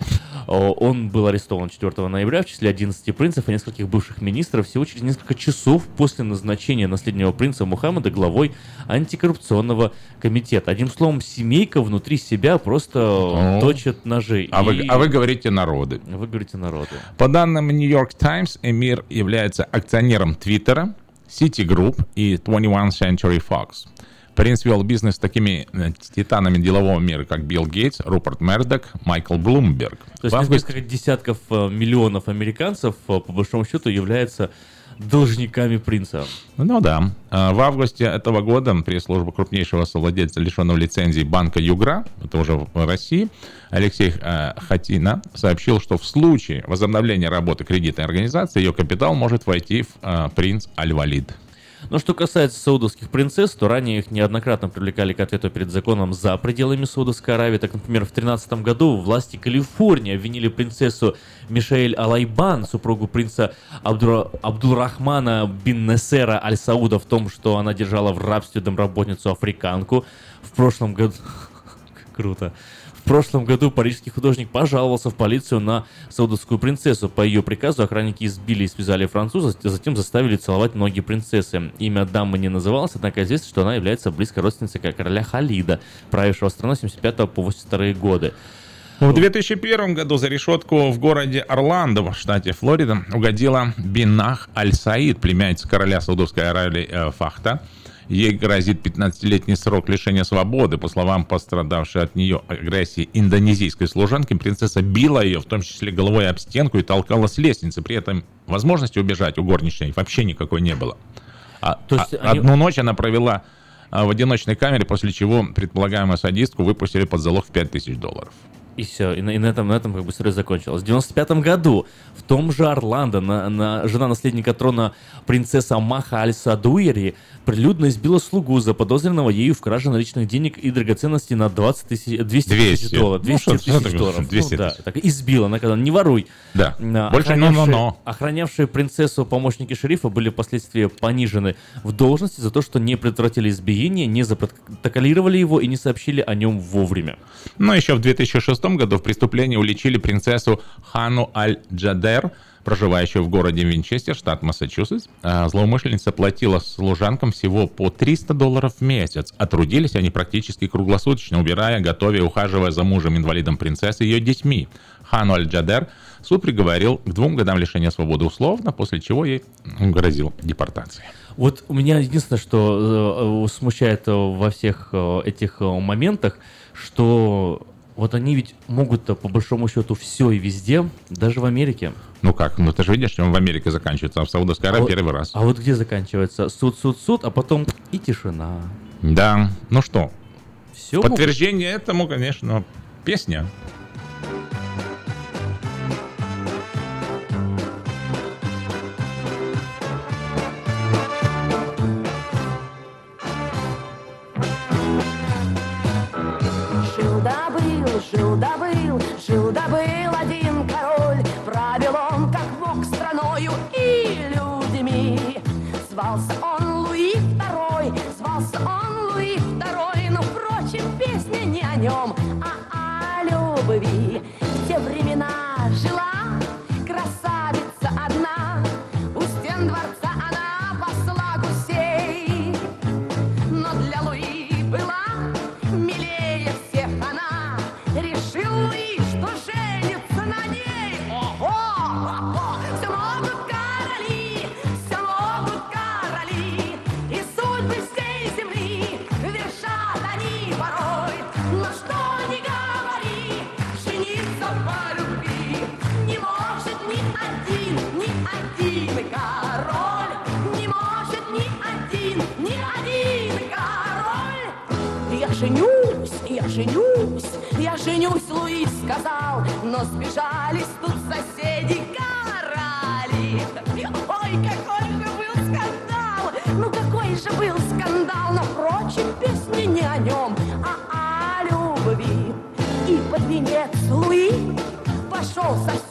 Э, Он был арестован 4 ноября в числе 11 принцев и нескольких бывших министров всего через несколько часов после назначения наследного принца Мухаммеда главой антикоррупционного комитета. Одним словом, семейка внутри себя просто точит ножи. А, вы, И- а вы говорите народы. Вы говорите народу. По данным New York Times, Эмир является акционером Твиттера, Citigroup и 21 Century Fox. Принц вел бизнес с такими э, титанами делового мира, как Билл Гейтс, Руперт Мердок, Майкл Блумберг. То есть В августе- несколько десятков э, миллионов американцев, э, по большому счету, являются должниками принца. Ну да. А В августе этого года пресс-служба крупнейшего совладельца лишенного лицензии банка Югра, это уже в России, Алексей э, Хатина сообщил, что в случае возобновления работы кредитной организации ее капитал может войти в э, принц Аль-Валид. Но что касается саудовских принцесс, то ранее их неоднократно привлекали к ответу перед законом за пределами Саудовской Аравии. Так, например, в 2013 году власти Калифорнии обвинили принцессу Мишель Алайбан, супругу принца Абдура... Абдулрахмана бин Несера Аль-Сауда в том, что она держала в рабстве домработницу-африканку. В прошлом году... Круто. В прошлом году парижский художник пожаловался в полицию на саудовскую принцессу. По ее приказу охранники избили и связали француза, а затем заставили целовать ноги принцессы. Имя дамы не называлось, однако известно, что она является близкой родственницей короля Халида, правившего страну с 75 по 82 годы. В 2001 году за решетку в городе Орландо, в штате Флорида, угодила Бинах Аль-Саид, племянница короля Саудовской Аравии э, Фахта. Ей грозит 15-летний срок лишения свободы. По словам пострадавшей от нее агрессии индонезийской служанки, принцесса била ее, в том числе головой об стенку, и толкала с лестницы. При этом возможности убежать у горничной вообще никакой не было. А- То есть а- они- Одну ночь она провела а, в одиночной камере, после чего предполагаемую садистку выпустили под залог в 5000 долларов. И все, и на, и на этом, на этом как бы история закончилась. В 95 году в том же Орландо на, на- жена наследника трона принцесса Маха Аль-Садуири прилюдно избила слугу, заподозренного ею в краже наличных денег и драгоценностей на 20 тысяч, 200 тысяч 200. долларов. Ну, 200 что- что тысяч такое? долларов. 200 ну, да, тысяч. так избила, наказала, не воруй. Да. А, Больше охранявшие- но-но-но. Охранявшие принцессу помощники шерифа были впоследствии понижены в должности за то, что не предотвратили избиение, не запротоколировали его и не сообщили о нем вовремя. Но еще в 2006 году в преступлении уличили принцессу Хану Аль-Джадер, проживающую в городе Винчестер, штат Массачусетс. А Злоумышленница платила служанкам всего по 300 долларов в месяц, а трудились они практически круглосуточно, убирая, готовя и ухаживая за мужем-инвалидом принцессы и ее детьми. Хану Аль-Джадер суд приговорил к двум годам лишения свободы условно, после чего ей грозил депортацией. Вот у меня единственное, что э, э, смущает э, во всех этих моментах, что вот они ведь могут по большому счету все и везде, даже в Америке. Ну как, ну ты же видишь, он в Америке заканчивается, а в Саудовской Аравии вот- первый раз. А вот где заканчивается суд, суд, суд, а потом и тишина. Да, ну что, Все подтверждение этому, конечно, песня. Жил да был, жил да был один король, правил он как бог страною и людьми. Звался он Луи Второй, звался он Луи Второй, но, впрочем, песня не о нем, а о любви. В те времена жила женюсь, я женюсь, я женюсь, Луис сказал, но сбежались тут соседи короли. Ой, какой же был скандал! Ну какой же был скандал, но впрочем, песня не о нем, а о любви. И под венец Луи пошел совсем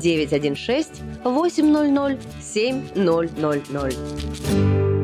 916 800 7000.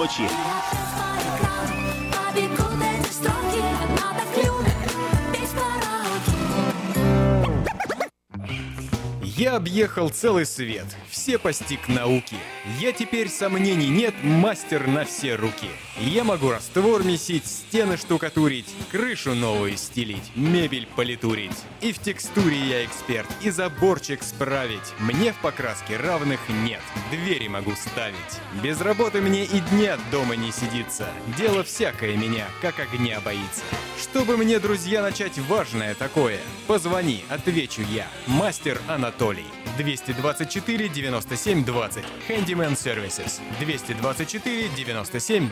Я объехал целый свет, все постиг науки. Я теперь сомнений нет, мастер на все руки. Я могу раствор месить, стены штукатурить, крышу новую стелить, мебель политурить. И в текстуре я эксперт, и заборчик справить. Мне в покраске равных нет, двери могу ставить. Без работы мне и дня дома не сидится. Дело всякое меня, как огня боится. Чтобы мне, друзья, начать важное такое, позвони, отвечу я. Мастер Анатолий. 224 97 20. Handyman Services. 224 97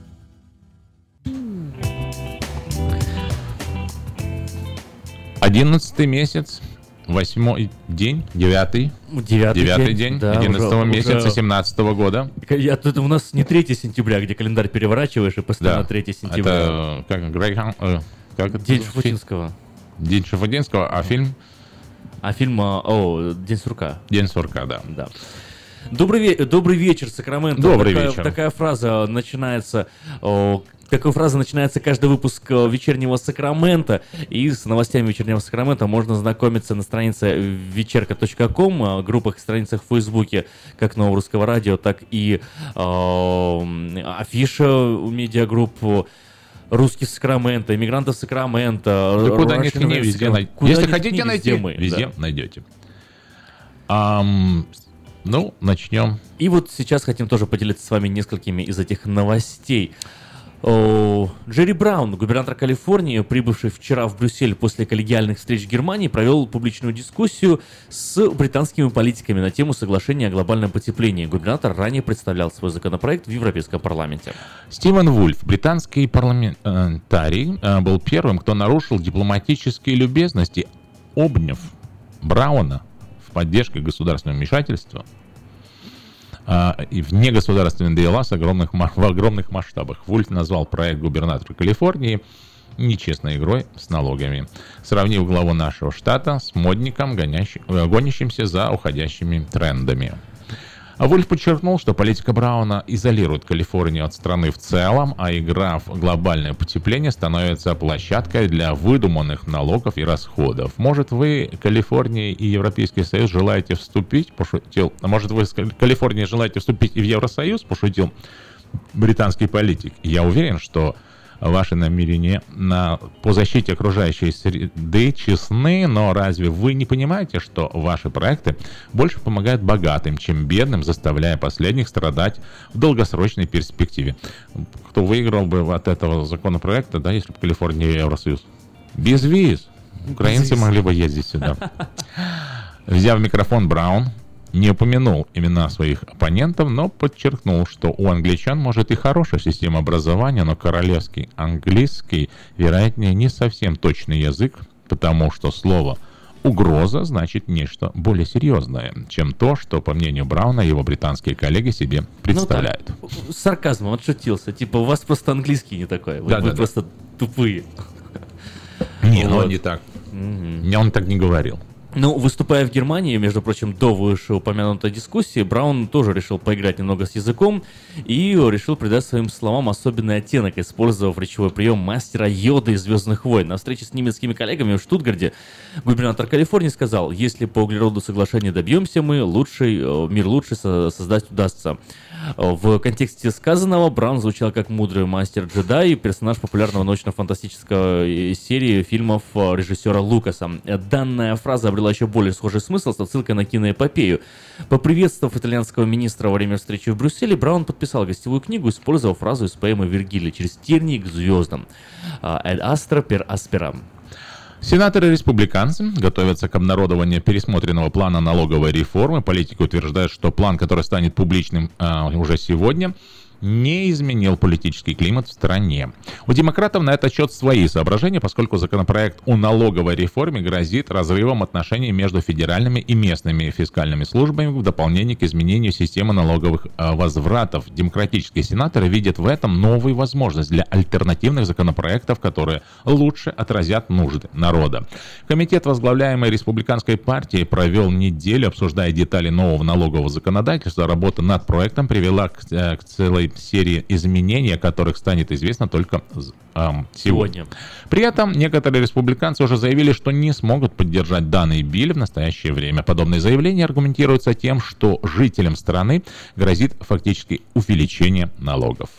11 месяц, восьмой день, девятый. Девятый Девятый день, день, да, 11 уже- месяца уже- 17 года. Я, тут у нас не 3 сентября, где календарь переворачиваешь, и постоянно Да. 3 сентября. Это как Грейхан... э, как? День Шафутинского. День Шафутинского, а фильм? А фильм, а, о, День сурка. День сурка, да. Да. Добрый, ве- добрый вечер, Сакраменто. Добрый такая, вечер. Такая фраза начинается... о, такой фраза начинается каждый выпуск э, вечернего Сакрамента. И с новостями вечернего Сакрамента можно знакомиться на странице вечерка.ком, э, группах и страницах в Фейсбуке, как Нового Русского Радио, так и э, афиша у медиагрупп русских Сакрамента, иммигрантов Сакрамента. Да куда ни ткни, везде Сакраменто. най- Куда Если хотите найти, везде мы. везде да. найдете. Ам, ну, начнем. И вот сейчас хотим тоже поделиться с вами несколькими из этих новостей. Джерри Браун, губернатор Калифорнии, прибывший вчера в Брюссель после коллегиальных встреч Германии, провел публичную дискуссию с британскими политиками на тему соглашения о глобальном потеплении. Губернатор ранее представлял свой законопроект в Европейском парламенте. Стивен Вульф, британский парламентарий, э, был первым, кто нарушил дипломатические любезности, обняв Брауна в поддержке государственного вмешательства и в негосударственные дела с огромных, в огромных масштабах. Вульф назвал проект губернатора Калифорнии нечестной игрой с налогами, сравнив главу нашего штата с модником, гонящим- э, гонящимся за уходящими трендами. А Вульф подчеркнул, что политика Брауна изолирует Калифорнию от страны в целом, а игра в глобальное потепление становится площадкой для выдуманных налогов и расходов. Может, вы, Калифорния и Европейский Союз, желаете вступить, пошутил. А может, вы с Кали- Калифорнией желаете вступить и в Евросоюз, пошутил британский политик. Я уверен, что ваши намерения на, по защите окружающей среды честны, но разве вы не понимаете, что ваши проекты больше помогают богатым, чем бедным, заставляя последних страдать в долгосрочной перспективе? Кто выиграл бы от этого законопроекта, да, если бы Калифорния и Евросоюз? Без виз. Украинцы виз. могли бы ездить сюда. Взяв микрофон, Браун не упомянул имена своих оппонентов, но подчеркнул, что у англичан может и хорошая система образования, но королевский английский, вероятнее, не совсем точный язык, потому что слово «угроза» значит нечто более серьезное, чем то, что, по мнению Брауна, его британские коллеги себе представляют. С сарказмом отшутился. Типа, у вас просто английский не такой. Вы, Да, вы да, да. просто тупые. Не, ну Вот. он не так. Не, Он так не говорил. Ну, выступая в Германии, между прочим, до вышеупомянутой дискуссии, Браун тоже решил поиграть немного с языком и решил придать своим словам особенный оттенок, использовав речевой прием мастера Йода из «Звездных войн». На встрече с немецкими коллегами в Штутгарте губернатор Калифорнии сказал, если по углероду соглашения добьемся мы, лучший, э, мир лучше со- создать удастся. В контексте сказанного Браун звучал как мудрый мастер-джедай, персонаж популярного научно-фантастического э, серии фильмов э, режиссера Лукаса. Данная фраза обрела еще более схожий смысл с отсылкой на киноэпопею. Поприветствовав итальянского министра во время встречи в Брюсселе, Браун подписал гостевую книгу, использовав фразу из поэмы Вергилия «Через тернии к звездам». «Эль астро пер асперам». Сенаторы-республиканцы готовятся к обнародованию пересмотренного плана налоговой реформы. Политики утверждают, что план, который станет публичным а, уже сегодня, не изменил политический климат в стране. У демократов на этот счет свои соображения, поскольку законопроект о налоговой реформе грозит разрывом отношений между федеральными и местными фискальными службами в дополнение к изменению системы налоговых а, возвратов. Демократические сенаторы видят в этом новую возможность для альтернативных законопроектов, которые лучше отразят нужды народа. Комитет, возглавляемый республиканской партией, провел неделю, обсуждая детали нового налогового законодательства. Работа над проектом привела к, э, к целой серии изменений, о которых станет известно только сегодня. Сегодня. При этом некоторые республиканцы уже заявили, что не смогут поддержать данный биль в настоящее время. Подобные заявления аргументируются тем, что жителям страны грозит фактически увеличение налогов.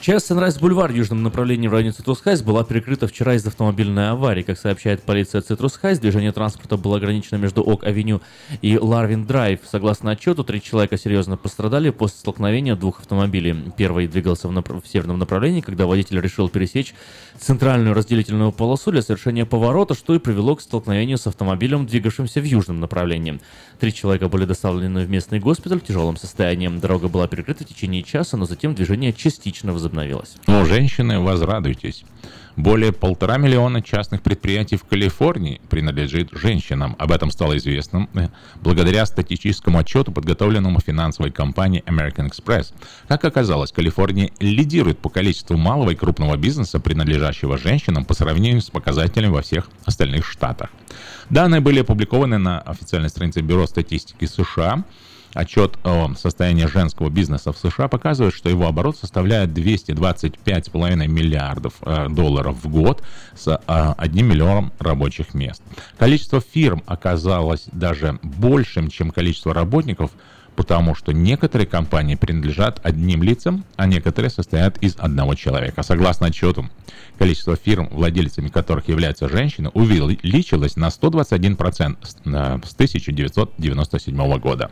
Часть Sunrise-бульвар в южном направлении в районе Citrus Heights была перекрыта вчера из автомобильной аварии. Как сообщает полиция Citrus Heights, движение транспорта было ограничено между Oak-авеню и Larwin Drive. Согласно отчету, три человека серьезно пострадали после столкновения двух автомобилей. Первый двигался в, направ- в северном направлении, когда водитель решил пересечь центральную разделительную полосу для совершения поворота, что и привело к столкновению с автомобилем, двигавшимся в южном направлении. Три человека были доставлены в местный госпиталь в тяжелом состоянии. Дорога была перекрыта в течение часа, но затем движение частично возобновилось возобновилась. Ну, женщины, возрадуйтесь. Более полтора миллиона частных предприятий в Калифорнии принадлежит женщинам. Об этом стало известно э, благодаря статистическому отчету, подготовленному финансовой компанией American Express. Как оказалось, Калифорния лидирует по количеству малого и крупного бизнеса, принадлежащего женщинам, по сравнению с показателями во всех остальных штатах. Данные были опубликованы на официальной странице Бюро статистики США. Отчет о состоянии женского бизнеса в США показывает, что его оборот составляет 225,5 миллиардов э, долларов в год с э, 1 миллионом рабочих мест. Количество фирм оказалось даже большим, чем количество работников, потому что некоторые компании принадлежат одним лицам, а некоторые состоят из одного человека. Согласно отчету, количество фирм, владельцами которых являются женщины, увеличилось на 121% с э, с 1997 года.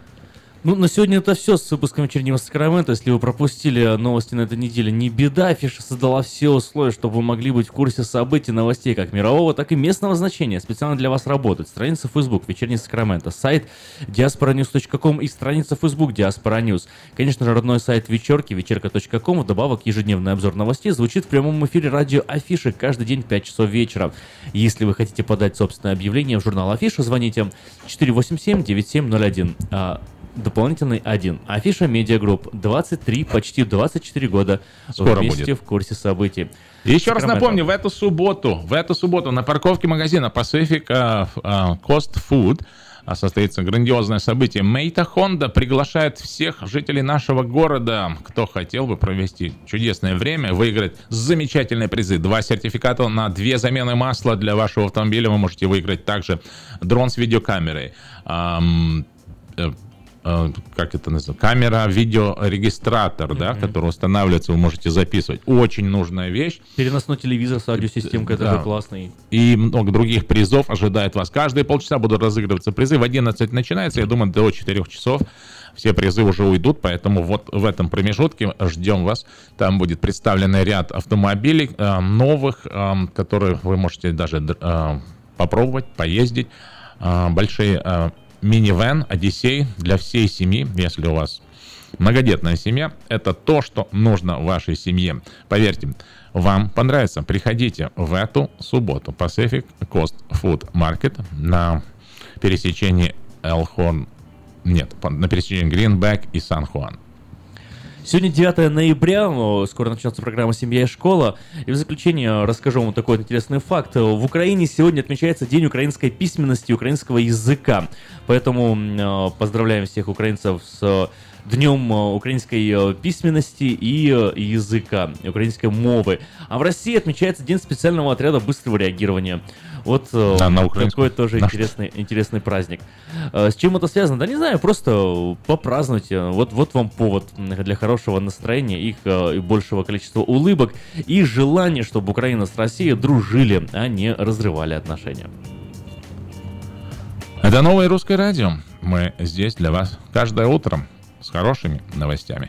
Ну, на сегодня это все с выпуском вечернего Сакрамента. Если вы пропустили новости на этой неделе, не беда. Афиша создала все условия, чтобы вы могли быть в курсе событий, новостей как мирового, так и местного значения. Специально для вас работают страница Facebook Вечерний Сакраменто, сайт diasporanews.com и страница Facebook Diaspora News. Конечно же, родной сайт вечерки, вечерка.ком. Вдобавок, ежедневный обзор новостей звучит в прямом эфире радио Афиши каждый день в 5 часов вечера. Если вы хотите подать собственное объявление в журнал Афиша, звоните 487-9701. Дополнительный один. Афиша Медиагрупп. 23, почти 24 года. Скоро Вместе будет. в курсе событий. И еще раз Сакраменто. напомню, в эту субботу, в эту субботу на парковке магазина Pacific э, э, Coast Food а, состоится грандиозное событие. Maita Honda приглашает всех жителей нашего города, кто хотел бы провести чудесное время, выиграть замечательные призы. Два сертификата на две замены масла для вашего автомобиля вы можете выиграть также. Дрон с видеокамерой. Э, э, как это называется, камера, видеорегистратор, да, который устанавливается, вы можете записывать. Очень нужная вещь. Переносной телевизор с аудиосистемкой, это Да. классный. И много других призов ожидает вас. Каждые полчаса будут разыгрываться призы. В 11 начинается, я думаю, до 4 часов. Все призы уже уйдут, поэтому вот в этом промежутке ждем вас. Там будет представлен ряд автомобилей э, новых, э, которые вы можете даже э, попробовать, поездить. Э, большие э, минивэн, Одиссей для всей семьи, если у вас многодетная семья, это то, что нужно вашей семье. Поверьте, вам понравится. Приходите в эту субботу. Pacific Coast Food Market на пересечении Элхорн, нет, на пересечении Гринбек и Сан-Хуан. Сегодня 9 ноября, скоро начнется программа «Семья и школа». И в заключение расскажу вам такой интересный факт. В Украине сегодня отмечается День украинской письменности и украинского языка. Поэтому э, поздравляем всех украинцев с Днем э, украинской э, письменности и э, языка, украинской мовы. А в России отмечается День специального отряда быстрого реагирования. Вот э, Да, на украинском. такой тоже На что? интересный, интересный праздник. Э, С чем это связано? Да не знаю, просто попразднуйте. Вот, вот вам повод для хорошего настроения, их э, и большего количества улыбок и желания, чтобы Украина с Россией дружили, а не разрывали отношения. Это новое русское радио. Мы здесь для вас каждое утро с хорошими новостями.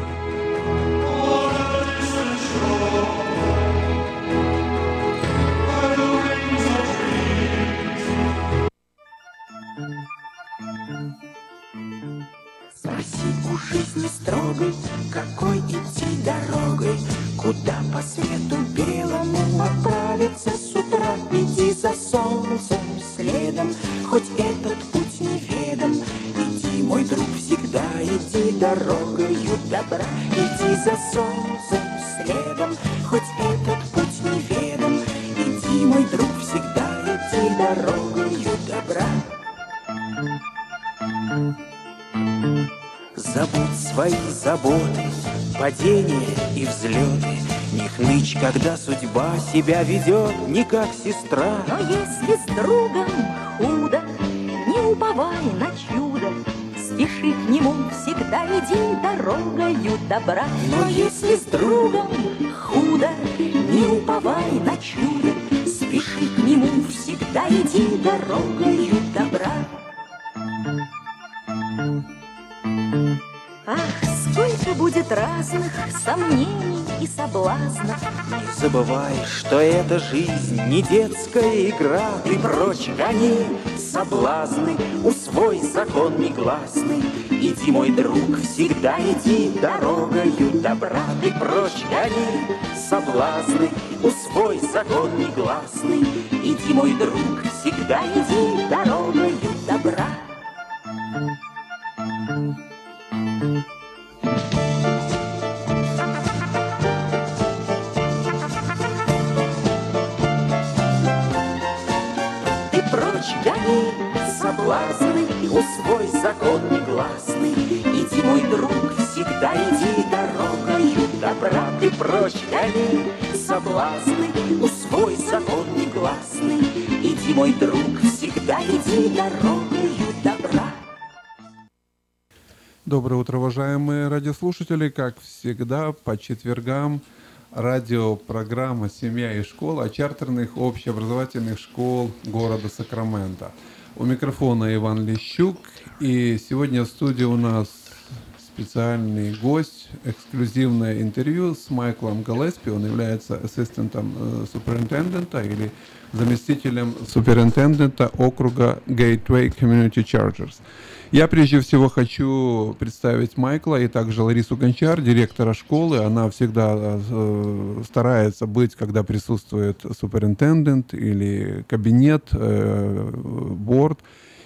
Когда судьба себя ведет не как сестра. Но если с другом худо, не уповай на чудо, Спеши к нему, всегда иди дорогою добра. Но если с другом худо, не уповай на чудо, Спеши к нему, всегда иди дорогою добра. Ах, сколько будет разных сомнений соблазнов. Не забывай, что эта жизнь не детская игра. Ты прочь гони соблазны, усвой закон негласный. Иди, мой друг, всегда иди дорогою добра. Ты прочь гони соблазны, усвой закон негласный. Иди, мой друг, всегда иди дорогою соблазны, усвой закон негласный. Иди, мой друг, всегда иди дорогою добра. Ты прочь гони соблазны, усвой закон негласный. Иди, мой друг, всегда иди дорогою добра. Доброе утро, уважаемые радиослушатели. Как всегда, по четвергам радиопрограмма «Семья и школа» чартерных общеобразовательных школ города Сакраменто. У микрофона Иван Лещук. И сегодня в студии у нас специальный гость, эксклюзивное интервью с Майклом Галеспи. Он является ассистентом э, суперинтендента или заместителем суперинтендента округа Gateway Community Chargers. Я прежде всего хочу представить Майкла и также Ларису Гончар, директора школы. Она всегда э, старается быть, когда присутствует суперинтендент или кабинет, э.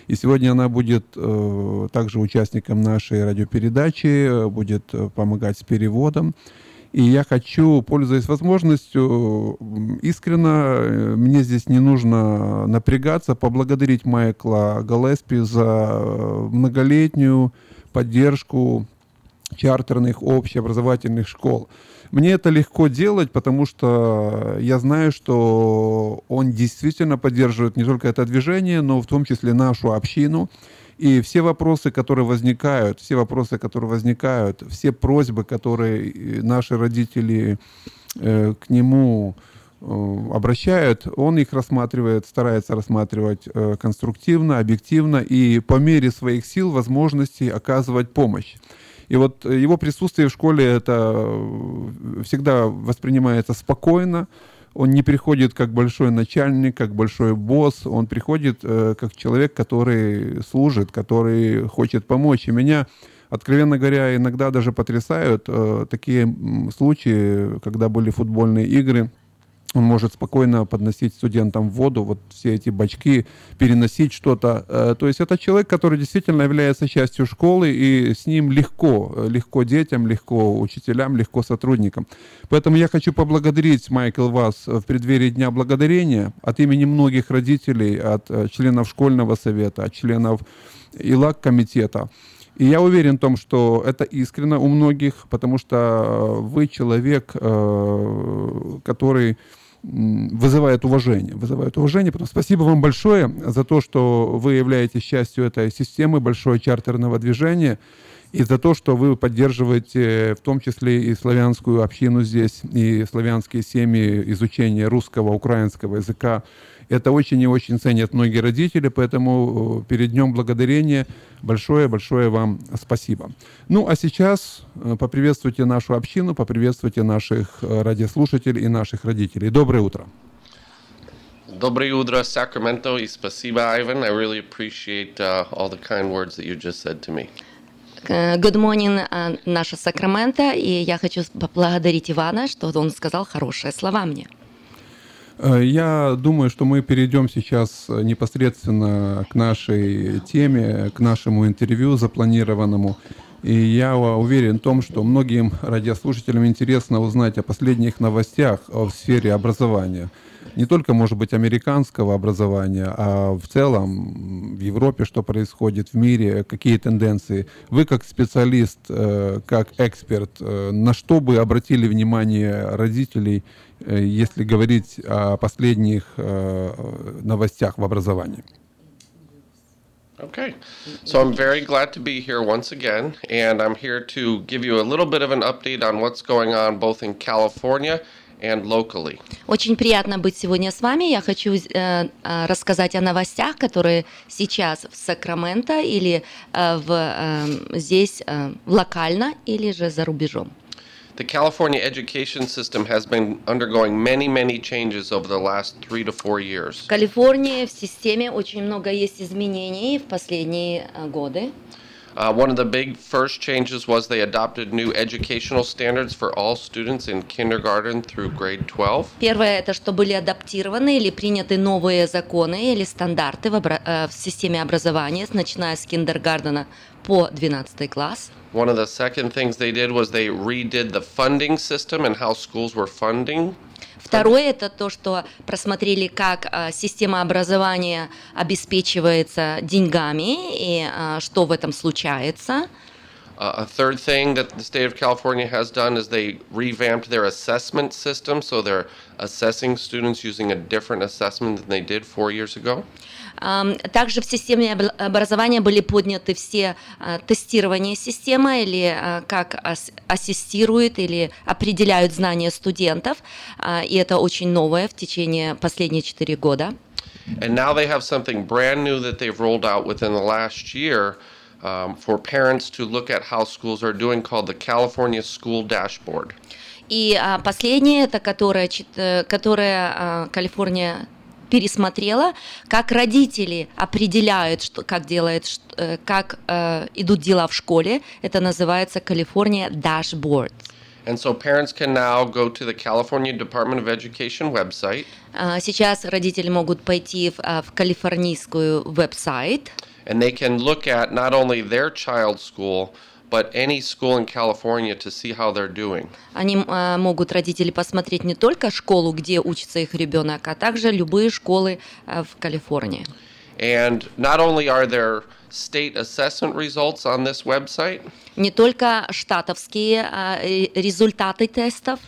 И сегодня она будет э, также участником нашей радиопередачи, э, будет э, помогать с переводом. И я хочу, пользуясь возможностью, искренне, э, мне здесь не нужно напрягаться, поблагодарить Майкла Галеспи за э, многолетнюю поддержку чартерных общеобразовательных школ. Мне это легко делать, потому что я знаю, что он действительно поддерживает не только это движение, но в том числе нашу общину. И все вопросы, которые возникают, все вопросы, которые возникают, все просьбы, которые э, наши родители э, к нему э, обращают, он их рассматривает, старается рассматривать э, конструктивно, объективно и по мере своих сил, возможностей оказывать помощь. И вот его присутствие в школе это всегда воспринимается спокойно. Он не приходит как большой начальник, как большой босс. Он приходит э, как человек, который служит, который хочет помочь. И меня, откровенно говоря, иногда даже потрясают э, такие случаи, когда были футбольные игры. Он может спокойно подносить студентам воду, вот все эти бачки, переносить что-то. Э, То есть это человек, который действительно является частью школы, и с ним легко, э, легко детям, легко учителям, легко сотрудникам. Поэтому я хочу поблагодарить, Майкл, вас в преддверии Дня Благодарения от имени многих родителей, от э, членов школьного совета, от членов ИЛАК-комитета. И я уверен в том, что это искренно у многих, потому что вы человек, который вызывает уважение. Вызывает уважение. Поэтому спасибо вам большое за то, что вы являетесь частью этой системы большого чартерного движения и за то, что вы поддерживаете в том числе и славянскую общину здесь, и славянские семьи изучения русского, украинского языка. Это очень и очень ценят многие родители, поэтому э, перед Днем Благодарения большое-большое вам спасибо. Ну, а сейчас э, поприветствуйте нашу общину, поприветствуйте наших э, радиослушателей и наших родителей. Доброе утро. Доброе утро, Sacramento, и спасибо, Ivan. I really appreciate uh, all the kind words that you just said to me. Good morning, наша Сакраменто, и я хочу поблагодарить Ивана, что он сказал хорошие слова мне. Э, Я думаю, что мы перейдем сейчас э, непосредственно к нашей теме, к нашему интервью запланированному. И я уверен в том, что многим радиослушателям интересно узнать о последних новостях в сфере образования. Не только, может быть, американского образования, а в целом в Европе, что происходит в мире, какие тенденции. Вы как специалист, э, как эксперт, э, на что бы обратили внимание родителей, э, если говорить о последних э, новостях в образовании? Okay. So I'm very glad to be here once again, and I'm here to give you a little bit of an update on what's going on both in California and locally. Очень приятно быть сегодня с вами. Я хочу э, э, рассказать о новостях, которые сейчас в Сакраменто или э, в, э, здесь э, локально или же за рубежом. The California education system has been undergoing many, many changes over the last three to four years. В Калифорнии в системе очень много есть изменений в последние э, годы. Uh, one of the big first changes was they adopted new educational standards for all students in kindergarten through grade 12. Первое это что были адаптированы или приняты новые законы или стандарты в, обра- э, в системе образования, начиная с киндергардена по 12 класс. One of the second things they did was they redid the funding system and how schools were funding. Второе это то, что просмотрели, как э, система образования обеспечивается деньгами и э, что в этом случается. Uh, a third thing that the state of California has done is they revamped their assessment system, so they're assessing students using a different assessment than they did four years ago. Ам, Также в системе образования были подняты все а, тестирования системы или а, как ас- ассистируют или определяют знания студентов. А, И это очень новое в течение последних четыре года. And now they have something brand new that they've rolled out within the last year um, for parents to look at how schools are doing called the California School Dashboard. И а, последнее, это которое, э, которое а, Калифорния пересмотрела, как родители определяют, что, как делает, э, как э, идут дела в школе. Это называется Калифорния Dashboard. And so parents can now go to the California Department of Education website А, Сейчас родители могут пойти в, а, в калифорнийскую веб-сайт, and they can look at not only their child's school, but any school in California to see how they're doing. они а, могут родители посмотреть не только школу, где учится их ребенок, а также любые школы а, в Калифорнии. And not only are there state assessment results on this website, Не только штатовские а, ре- результаты тестов,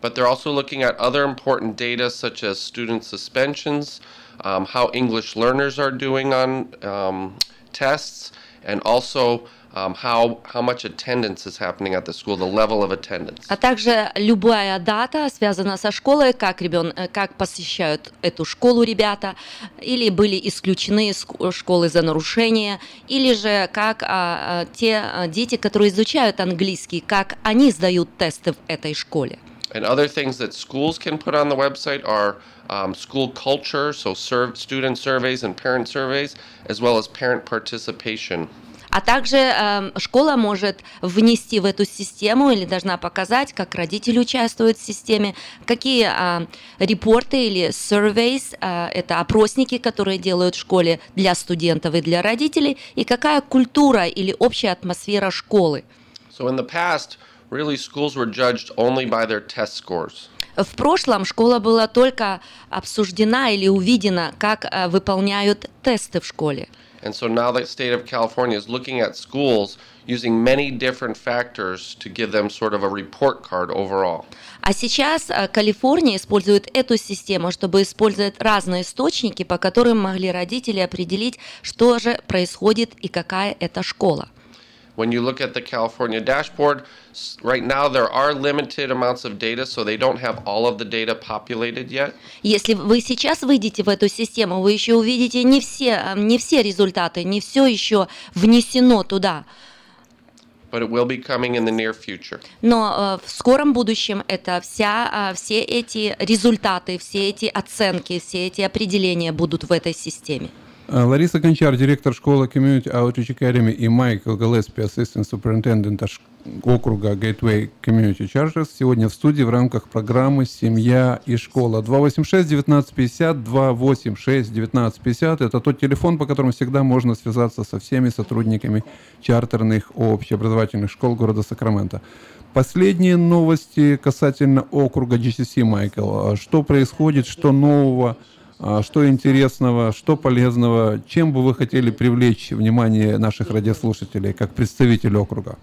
but they're also looking at other important data such as student suspensions, um, how English learners are doing on um, tests, and also um, how, how much attendance is happening at the school, the level of attendance. а также любая дата связана со школой, как, ребен, э, как посещают эту школу ребята, или были исключены из школы за нарушение, или же как а, а, те а, дети, которые изучают английский, как они сдают тесты в этой школе. And other things that schools can put on the website are um, school culture, so serve, student surveys and parent surveys, as well as parent participation. А также эм, школа может внести в эту систему или должна показать, как родители участвуют в системе, какие а, репорты или surveys, а, это опросники, которые делают в школе для студентов и для родителей, и какая культура или общая атмосфера школы. So in the past, really schools were judged only by their test scores. В прошлом школа была только обсуждена или увидена, как а, выполняют тесты в школе. And so now the state of California is looking at schools using many different factors to give them sort of a report card overall. А сейчас э, Калифорния использует эту систему, чтобы использовать разные источники, по которым могли родители определить, что же происходит и какая это школа. When you look at the California dashboard, right now there are limited amounts of data, so they don't have all of the data populated yet. Если вы сейчас выйдете в эту систему, вы еще увидите не все, э, не все результаты, не все еще внесено туда. But it will be coming in the near future. Но э, в скором будущем это вся, э, все эти результаты, все эти оценки, все эти определения будут в этой системе. Э, Лариса Гончар, директор школы Community Outreach Academy и Майкл Галеспи, ассистент суперинтендента округа Gateway Community Charters, сегодня в студии в рамках программы «Семья и школа». 286-1950, 286-1950 – это тот телефон, по которому всегда можно связаться со всеми сотрудниками чартерных общеобразовательных школ города Сакраменто. Последние новости касательно округа GCC, Майкл. А Что происходит, что нового, что интересного, что полезного, чем бы вы хотели привлечь внимание наших радиослушателей как представитель округа?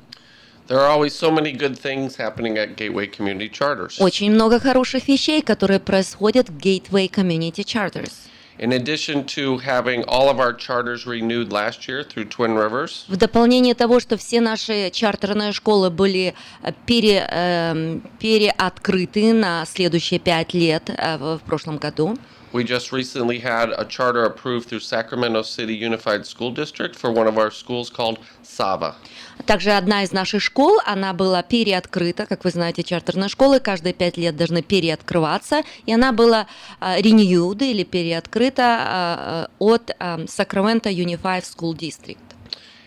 Очень много хороших вещей, которые происходят в Gateway Community Charters. In addition to having all of our charters renewed last year through Twin Rivers, В дополнение того, что все наши чартерные школы были э, пере, эм, переоткрыты на следующие пять лет э, в прошлом году, we just recently had a charter approved through Sacramento City Unified School District for one of our schools called Sava. Также одна из наших школ, она была переоткрыта, как вы знаете, чартерные школы каждые пять лет должны переоткрываться, и она была э, renewed или переоткрыта э, э, от э, Sacramento Unified School District.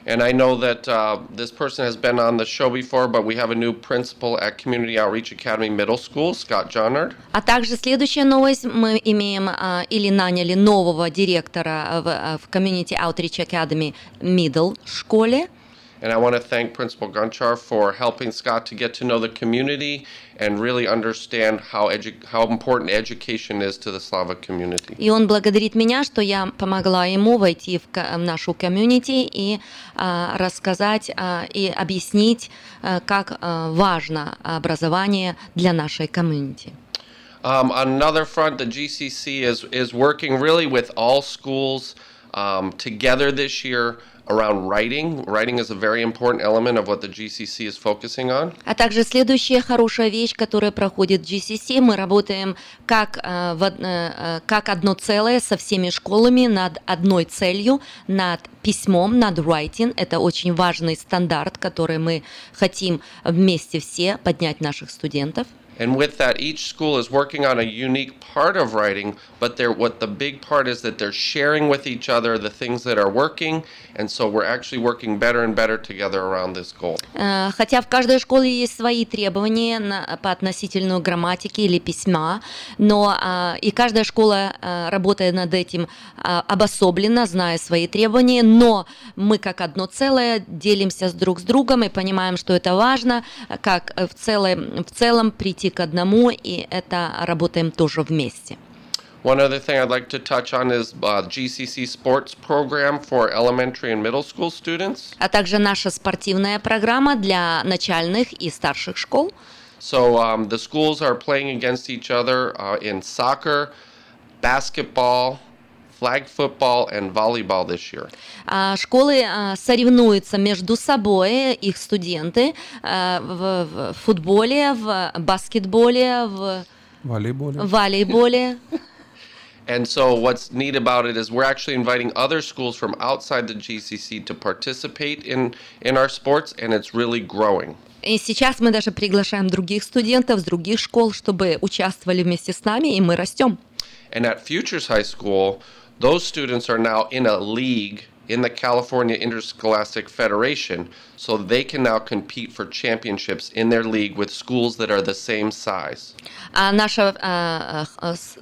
And I know that uh, this person has been on the show before, but we have a new principal at Community Outreach Academy Middle School, Scott Johnard. А также следующая новость, мы имеем а, или наняли нового директора в, а, в Community Outreach Academy Middle школе. And I want to thank Principal Gunchar for helping Scott to get to know the community and really understand how, edu- how important education is to the Slavic community. И он благодарит меня, что я помогла ему войти в, ко- в нашу комьюнити и а, рассказать а, и объяснить, а, как а, важно образование для нашей комьюнити. Um, on another front, the GCC is, is working really with all schools um, together this year around writing. Writing is a very important element of what the GCC is focusing on. А также следующая хорошая вещь, которая проходит GCC, мы работаем как, э, э, э, как одно целое со всеми школами над одной целью, над письмом, над writing. Это очень важный стандарт, который мы хотим вместе все поднять наших студентов. And with that, each school is working on a unique part of writing, but they're, what the big part is that they're sharing with each other the things that are working, and so we're actually working better and better together around this goal. Э, Хотя в каждой школе есть свои требования на- по относительную грамматике или письма, но а, и каждая школа а, работает над этим а, обособленно, зная свои требования, но мы как одно целое делимся друг с другом и понимаем, что это важно, как в целом, в целом прийти к одному, и это работаем тоже вместе. One other thing I'd like to touch on is uh, GCC sports program for elementary and middle school students. А также наша спортивная программа для начальных и старших школ. So um, the schools are playing against each other uh, in soccer, basketball, flag football, and volleyball this year. А, Школы а, соревнуются между собой, их студенты, а, в в футболе, в баскетболе, в Волейболе. волейболе. And so, what's neat about it is we're actually inviting other schools from outside the GCC to participate in, in our sports, and it's really growing. И сейчас мы даже приглашаем других студентов с других школ, чтобы участвовали вместе с нами, и мы растем. And at Futures High School, those students are now in a league in the California Interscholastic Federation, so they can now compete for championships in their league with schools that are the same size. А наша а, а, с-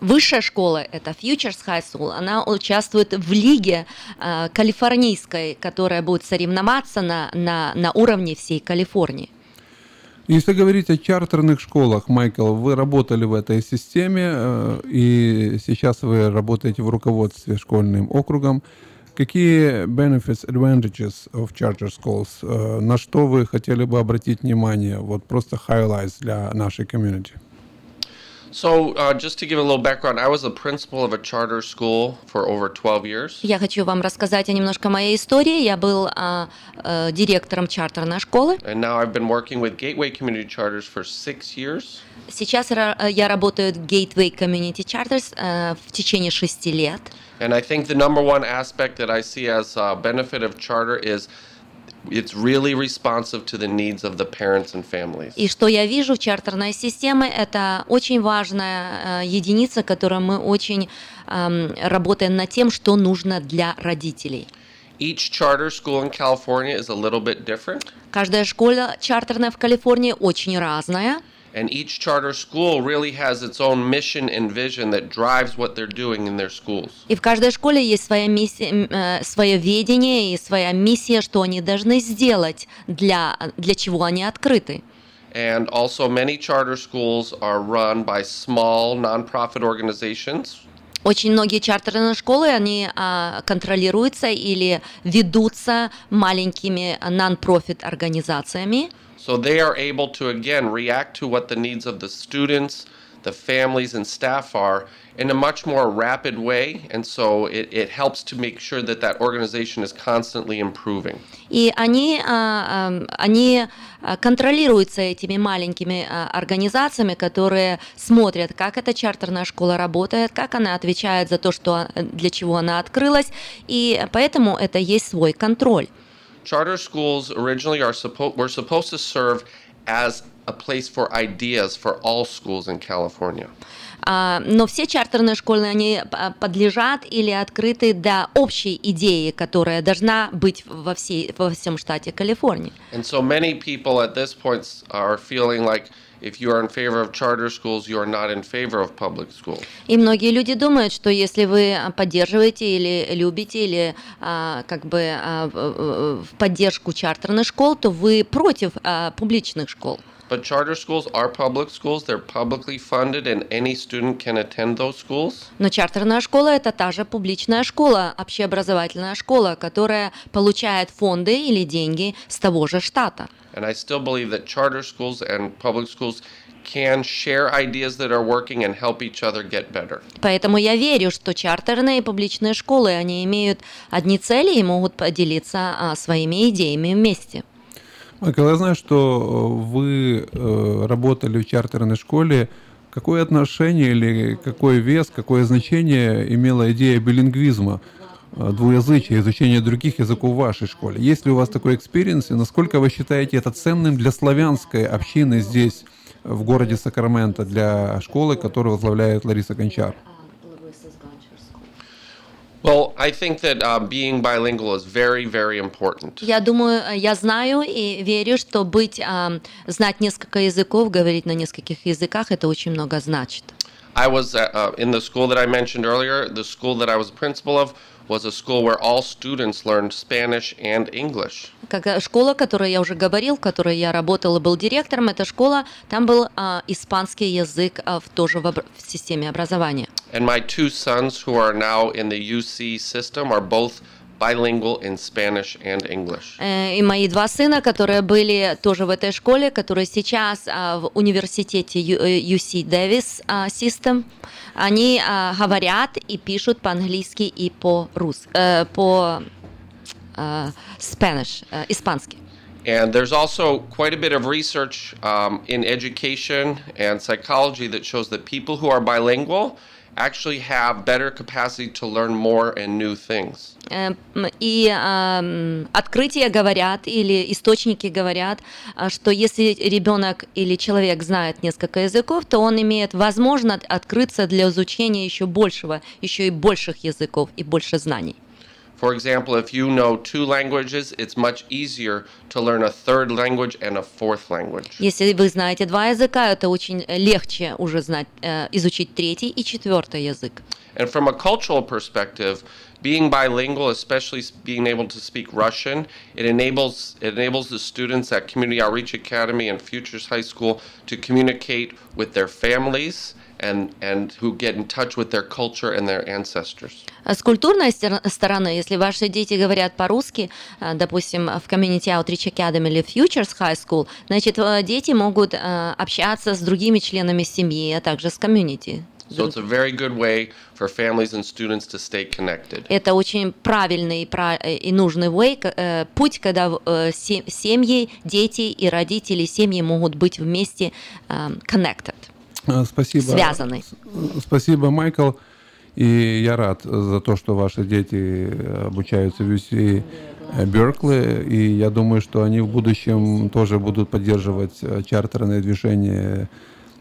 высшая школа, это Futures High School, она участвует в лиге а, калифорнийской, которая будет соревноваться на, на, на уровне всей Калифорнии. Если говорить о чартерных школах, Майкл, вы работали в этой системе, э, и сейчас вы работаете в руководстве школьным округом. Какие benefits, advantages of charter schools? Э, На что вы хотели бы обратить внимание? Вот просто highlights для нашей community. So, uh, just to give a little background, I was a principal of a charter school for over 12 years. Я хочу вам рассказать о немножко моей истории. Я был а, э, директором чартерной школы. And now I've been working with Gateway Community Charters for six years. Сейчас ра- э, я работаю в Gateway Community Charters э, в течение шести лет. And I think the number one aspect that I see as a benefit of charter is it's really responsive to the needs of the parents and families. И что я вижу в чартерной системе, это очень важная э, единица, которую мы очень ам, работаем над тем, что нужно для родителей. Each charter school in California is a little bit different, Каждая школа чартерная в Калифорнии очень разная. And each charter school really has its own mission and vision that drives what they're doing in their schools. И в каждой школе есть своя миссия, э, свое видение и своя миссия, что они должны сделать, для, для чего они открыты. And also, many charter schools are run by small nonprofit organizations. Очень многие чартерные школы, они а, контролируются или ведутся маленькими нон-профит организациями. So they are able to again react to what the needs of the students, the families, and staff are in a much more rapid way. And so it, it helps to make sure that that organization is constantly improving. И они, а, ам, они а, контролируются этими маленькими а, организациями, которые смотрят, как эта чартерная школа работает, как она отвечает за то, что, а, для чего она открылась, и поэтому это есть свой контроль. Charter schools originally are suppo- were supposed to serve as a place for ideas for all schools in California. А, Но все чартерные школы, они а, подлежат или открыты до общей идеи, которая должна быть во, всей, во всем штате Калифорния. And so many people at this point s- are feeling like if you are in favor of charter schools, you are not in favor of public schools. И многие люди думают, что если вы а, поддерживаете или любите, или а, как бы а, в поддержку чартерных школ, то вы против а, публичных школ. But charter schools are public schools. They're publicly funded, and any student can attend those schools. Но чартерная школа это та же публичная школа, общеобразовательная школа, которая получает фонды или деньги с того же штата. And I still believe that charter schools and public schools can share ideas that are working and help each other get better. Поэтому я верю, что чартерные и публичные школы, они имеют одни цели и могут поделиться а, своими идеями вместе. Майкл, я знаю, что э, вы э, работали в чартерной школе. Какое отношение или какой вес, какое значение имела идея билингвизма, э, двуязычия, изучения других языков в вашей школе? Есть ли у вас такой experience, и насколько вы считаете это ценным для славянской общины здесь, в городе Сакраменто, для школы, которую возглавляет Лариса Гончар? Well, I think that uh, being bilingual is very, very important. Я думаю, э, я знаю и верю, что быть, а, знать несколько языков, говорить на нескольких языках, это очень много значит. I was uh, uh, in the school that I mentioned earlier. The school that I was principal of was a school where all students learned Spanish and English. Как э, школа, которой я уже говорил, в которой я работал и был директором, эта школа, там был а, испанский язык а, в, тоже в, в системе образования. And my two sons, who are now in the UC system, are both bilingual in Spanish and English. Э, И мои два сына, которые были тоже в этой школе, которые сейчас а, в университете э, UC Davis а, System, они а, говорят и пишут по-английски и по-русски, по а, Spanish, э, испански. And there's also quite a bit of research um, in education and psychology that shows that people who are bilingual actually have better capacity to learn more and new things. Э, м, И ам, открытия говорят, или источники говорят, а, что если ребенок или человек знает несколько языков, то он имеет возможность открыться для изучения еще большего, еще и больших языков и больше знаний. For example, if you know two languages, it's much easier to learn a third language and a fourth language. Если вы знаете два языка, это очень легче уже знать, э, изучить третий и четвертый язык. And from a cultural perspective, being bilingual, especially s- being able to speak Russian, it enables it enables the students at Community Outreach Academy and Futures High School to communicate with their families and and who get in touch with their culture and their ancestors. А С культурной стороны, если ваши дети говорят по-русски, а, допустим, в Community Outreach Academy или Futures High School, значит, э, дети могут э, общаться с другими членами семьи, а также с комьюнити. So it's a very good way for families and students to stay connected. Это очень правильный и нужный way, э, путь, когда се- семьи, дети и родители семьи могут быть вместе connected, Спасибо. связаны. Спасибо, Майкл. И я рад за то, что ваши дети обучаются в UC Беркли. И я думаю, что они в будущем тоже будут поддерживать э, чартерное движение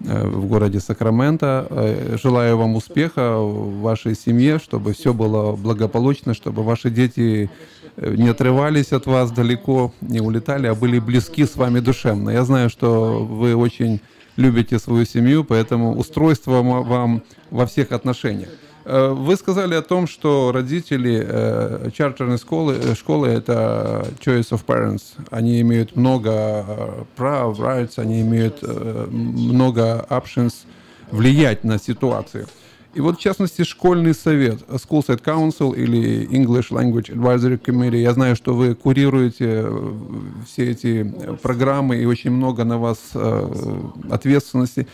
э, в городе Сакраменто. Э, Желаю вам успеха в вашей семье, чтобы все было благополучно, чтобы ваши дети э, не отрывались от вас далеко, не улетали, а были близки с вами душевно. Я знаю, что вы очень любите свою семью, поэтому устройство вам во всех отношениях. Э, Вы сказали о том, что родители э, чартерной школы, э, школы это choice of parents. Они имеют много э, прав, rights, они имеют э, много options влиять на ситуацию. И вот, в частности, школьный совет, School Site Council или English Language Advisory Committee, я знаю, что вы курируете э, все эти э, программы, и очень много на вас э, ответственности.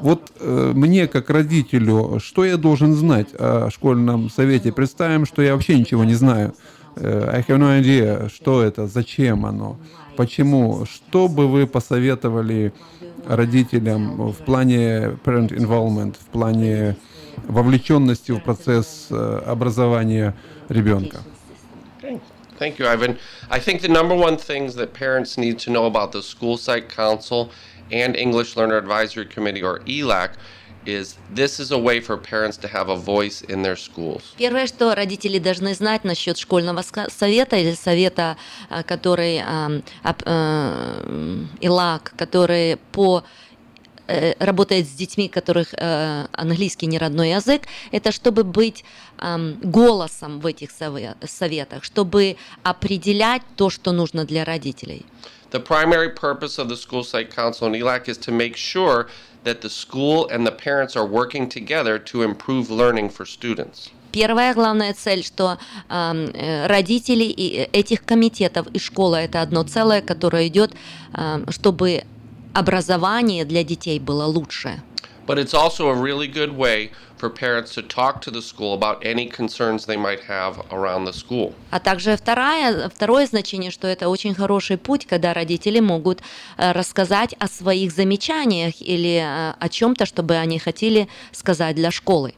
Вот э, мне, как родителю, что я должен знать о школьном совете? Представим, что я вообще ничего не знаю. Э, I have no idea, что это, зачем оно, почему. Что бы вы посоветовали родителям в плане parent involvement, в плане вовлеченности в процесс э, образования ребенка? Thank you, Ivan. I think the number one things that parents need to know about the School Site Council and English Learner Advisory Committee, or E ELAC, is this is a way for parents to have a voice in their schools. Первое, что родители должны знать насчет школьного совета или совета, а, который э, ИЛАК, который по э, работает с детьми, которых э, английский не родной язык, это чтобы быть голосом в этих сове- советах, чтобы определять то, что нужно для родителей. The primary purpose of the School Site Council E ELAC is to make sure that the school and the parents are working together to improve learning for students. Первая главная цель, что э, родители и э, этих комитетов и школа это одно целое, которое идет, ам, чтобы образование для детей было лучше. But it's also a really good way for parents to talk to the school about any concerns they might have around the school. А также вторая, второе значение, что это очень хороший путь, когда родители могут э, рассказать о своих замечаниях или э, о чем-то, чтобы они хотели сказать для школы.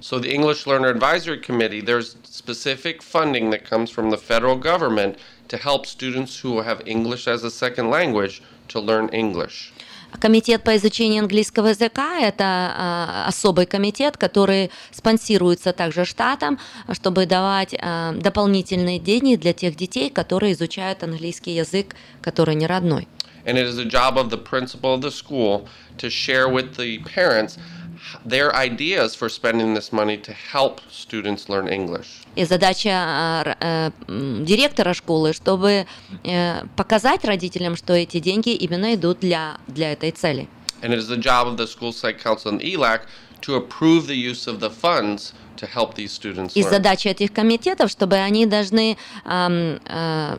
So, the English Learner Advisory Committee, there's specific funding that comes from the federal government to help students who have English as a second language to learn English. Комитет по изучению английского языка – это а, особый комитет, который спонсируется также штатом, чтобы давать а, дополнительные деньги для тех детей, которые изучают английский язык, который не родной. And it is the job of the principal of the school to share with the parents their ideas for spending this money to help students learn English. И задача а, р- э, м, директора школы, чтобы э, показать родителям, что эти деньги именно идут для, для этой цели. And it is the job of the School Site Council and E ELAC to approve the use of the funds И задача этих комитетов, чтобы они должны ам, а,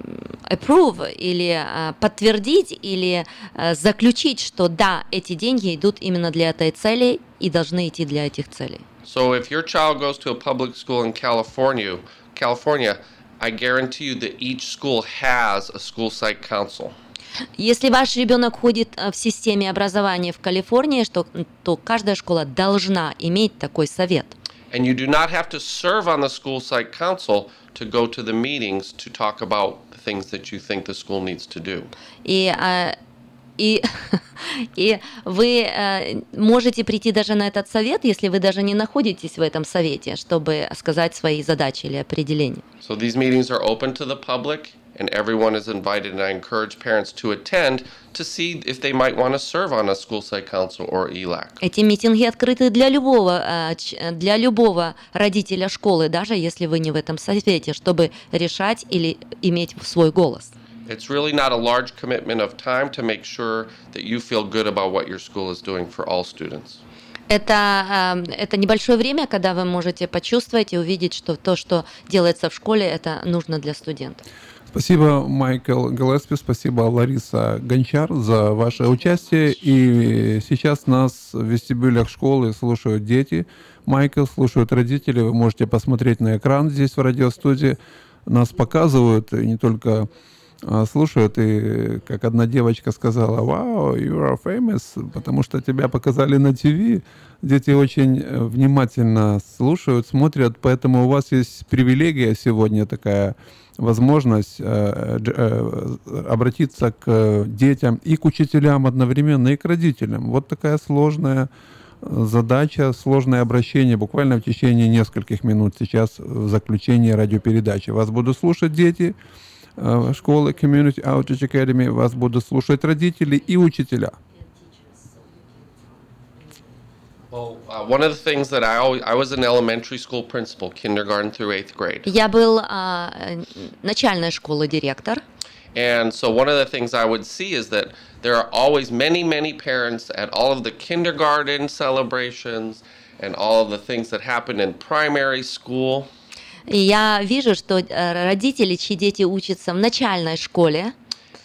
approve или а, подтвердить или а, заключить, что да, эти деньги идут именно для этой цели и должны идти для этих целей. So if your child goes to a public school in California, California, I guarantee you that each school has a school site council. Если ваш ребенок ходит в системе образования в Калифорнии, что, то каждая школа должна иметь такой совет. And you do not have to serve on the school site council to go to the meetings to talk about the things that you think the school needs to do. И, а, и, и вы э, можете прийти даже на этот совет, если вы даже не находитесь в этом совете, чтобы сказать свои задачи или определения. So these meetings are open to the public and everyone is invited and I encourage parents to attend to see if they might want to serve on a school site council or E ELAC. Эти митинги открыты для любого, э, для любого родителя школы, даже если вы не в этом совете, чтобы решать или иметь свой голос. It's really not a large commitment of time to make sure that you feel good about what your school is doing for all students. Это, э, это небольшое время, когда вы можете почувствовать и увидеть, что то, что делается в школе, это нужно для студентов. Спасибо, Майкл Гэлеспи, спасибо, Лариса Гончар, за ваше участие. И сейчас нас в вестибюлях школы слушают дети. Майкл, слушают родители. Вы можете посмотреть на экран здесь в радиостудии. Нас показывают, и не только а, слушают. И как одна девочка сказала, вау, you are famous, потому что тебя показали на ТВ. Дети очень э, внимательно слушают, смотрят, поэтому у вас есть привилегия сегодня такая возможность э, э, обратиться к детям и к учителям одновременно, и к родителям. Вот такая сложная э, задача, сложное обращение буквально в течение нескольких минут сейчас в заключении радиопередачи. Вас будут слушать дети школы Community Outreach Academy, вас будут слушать родители и учителя. Я был а, э, начальной школы директор, And so one of the things I would see is that there are always many, many parents at all of the kindergarten celebrations and all of the things that happen in primary school. и я вижу, что э, родители, чьи дети учатся в начальной школе,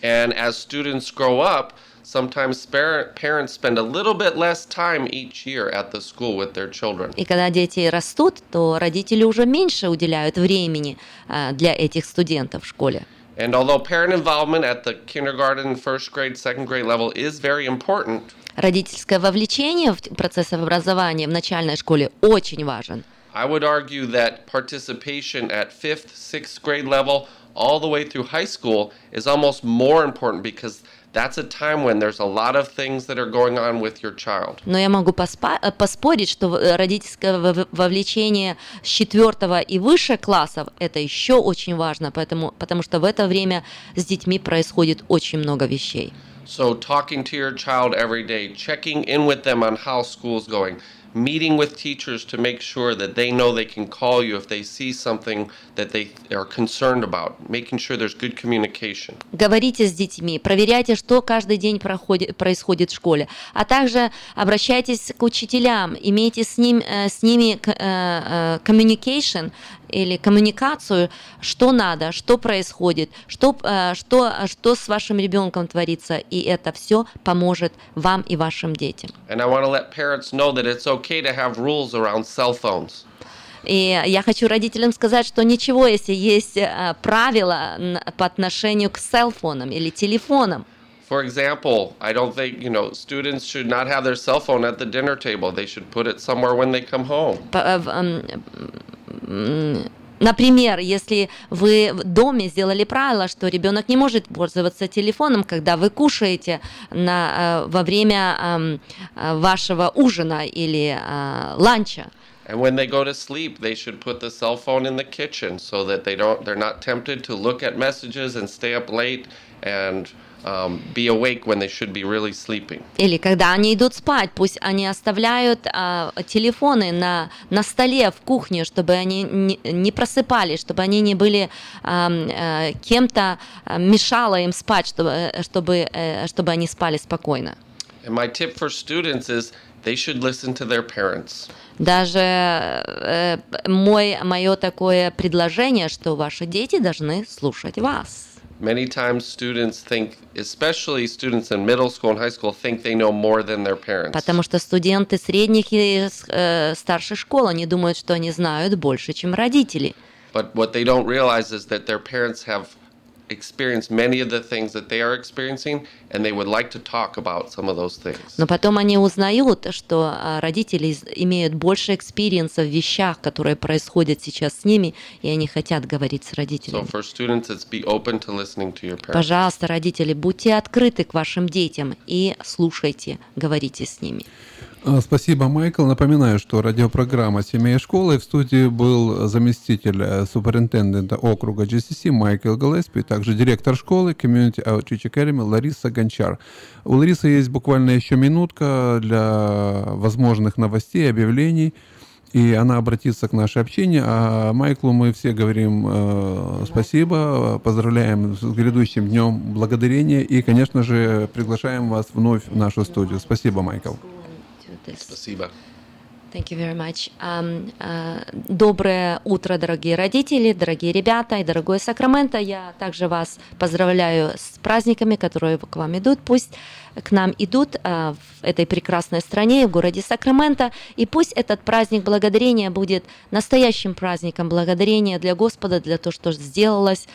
And as students grow up, sometimes spar- parents spend a little bit less time each year at the school with their children. и когда дети растут, то родители уже меньше уделяют времени э, для этих студентов в школе. And although parent involvement at the kindergarten, first grade, second grade level is very important, Родительское вовлечение в процесс образования в начальной школе очень важен. I would argue that participation at fifth, sixth grade level, all the way through high school, is almost more important because that's a time when there's a lot of things that are going on with your child. Но я могу поспа- э, поспорить, что э, родительское вов- вовлечение с четвертого и выше классов это еще очень важно, поэтому, потому что в это время с детьми происходит очень много вещей. So, talking to your child every day, checking in with them on how school's going, meeting with teachers to make sure that they know they can call you if they see something that they are concerned about, making sure there's good communication. Говорите с детьми, проверяйте, что каждый день проходит, происходит в школе, а также обращайтесь к учителям, имейте с, ним, э, с ними э, э, communication или коммуникацию, что надо, что происходит, что, что, что с вашим ребенком творится, и это все поможет вам и вашим детям. And I want to let parents know that it's okay to have rules around cell phones. И я хочу родителям сказать, что ничего, если есть э, правила н- по отношению к селфонам или телефонам. For example, I don't think, you know, students should not have their cell phone at the dinner table. They should put it somewhere when they come home. Например, если вы в доме сделали правило, что ребенок не может пользоваться телефоном, когда вы кушаете на, э, во время эм, э, вашего ужина или э, ланча. And when they go to sleep, they should put the cell phone in the kitchen so that they don't they're not tempted to look at messages and stay up late and um, be awake when they should be really sleeping. Или когда они идут спать, пусть они оставляют а, телефоны на, на столе в кухне, чтобы они не, не просыпались, чтобы они не были э, кем-то а, мешало им спать, чтобы, э, чтобы, э, чтобы они спали спокойно. And my tip for students is they should listen to their parents. Даже э, мой, мое такое предложение, что ваши дети должны слушать вас. Many times students think, especially students in middle school and high school, think they know more than their parents. Потому что студенты средних и э, старших школ, они думают, что они знают больше, чем родители. But what they don't realize is that their parents have experienced many of the things that they are experiencing, and they would like to talk about some of those things. Но потом они узнают, что а, родители имеют больше experience а в вещах, которые происходят сейчас с ними, и они хотят говорить с So родителями. for students, it's be open to listening to your parents. Пожалуйста, родители, будьте открыты к вашим детям и слушайте, говорите с ними. А, Спасибо, Майкл. Напоминаю, что радиопрограмма «Семья и школа» и в студии был заместитель э, суперинтендента округа GCC Майкл Галеспи, также директор школы Community Outreach Academy Лариса Гончар. У Ларисы есть буквально еще минутка для возможных новостей, объявлений, и она обратится к нашей общению. А Майклу мы все говорим э, спасибо, поздравляем с грядущим днем благодарения и, конечно же, приглашаем вас вновь в нашу студию. Спасибо, Майкл. Спасибо. Thank you very much. Um, uh, доброе утро, дорогие родители, дорогие ребята и дорогой Сакраменто. Я также вас поздравляю с праздниками, которые к вам идут. Пусть к нам идут uh, в этой прекрасной стране, в городе Сакраменто. И пусть этот праздник благодарения будет настоящим праздником благодарения для Господа, для того, что сделалось.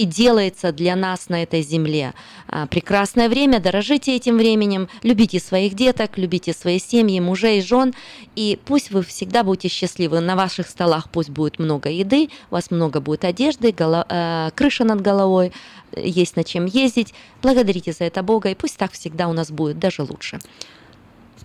И делается для нас на этой земле. А, Прекрасное время, дорожите этим временем, любите своих деток, любите свои семьи, мужей, жен, и пусть вы всегда будете счастливы. На ваших столах пусть будет много еды, у вас много будет одежды, голо- э, крыша над головой, есть над чем ездить. Благодарите за это Бога, и пусть так всегда у нас будет, даже лучше.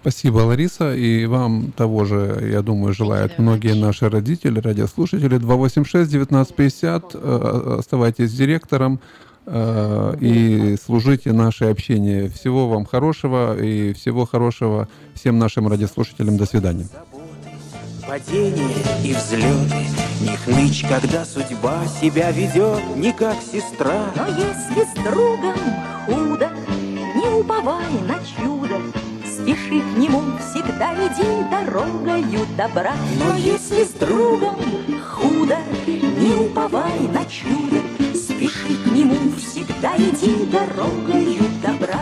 Спасибо, Лариса, и вам того же, я думаю, желают многие наши родители, радиослушатели. 286-1950, э, оставайтесь директором э, и служите наше общение. Всего вам хорошего и всего хорошего всем нашим радиослушателям. До свидания. Падения и взлеты, не хнычь, когда судьба себя ведет, не как сестра. Но если с другом худо, не уповай на чудо, Спеши к нему, всегда иди дорогою добра. Но если с другом худо, не уповай на чудо, Спеши к нему, всегда иди дорогою добра.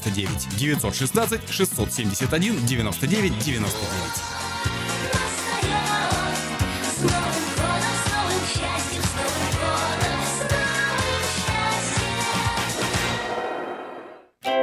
99 916 671 99 99.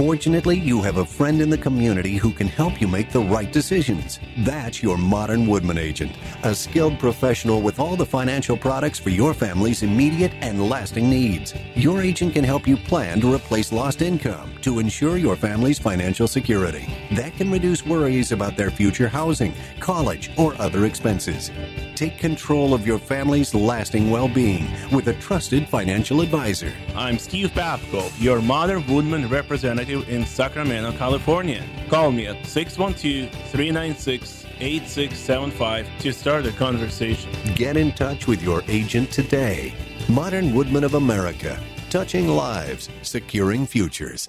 Fortunately, you have a friend in the community who can help you make the right decisions. That's your modern Woodman agent, a skilled professional with all the financial products for your family's immediate and lasting needs. Your agent can help you plan to replace lost income to ensure your family's financial security. That can reduce worries about their future housing, college, or other expenses. Take control of your family's lasting well being with a trusted financial advisor. I'm Steve Babko, your Modern Woodman representative in Sacramento, California. Call me at 612 396 8675 to start a conversation. Get in touch with your agent today. Modern Woodman of America, touching lives, securing futures.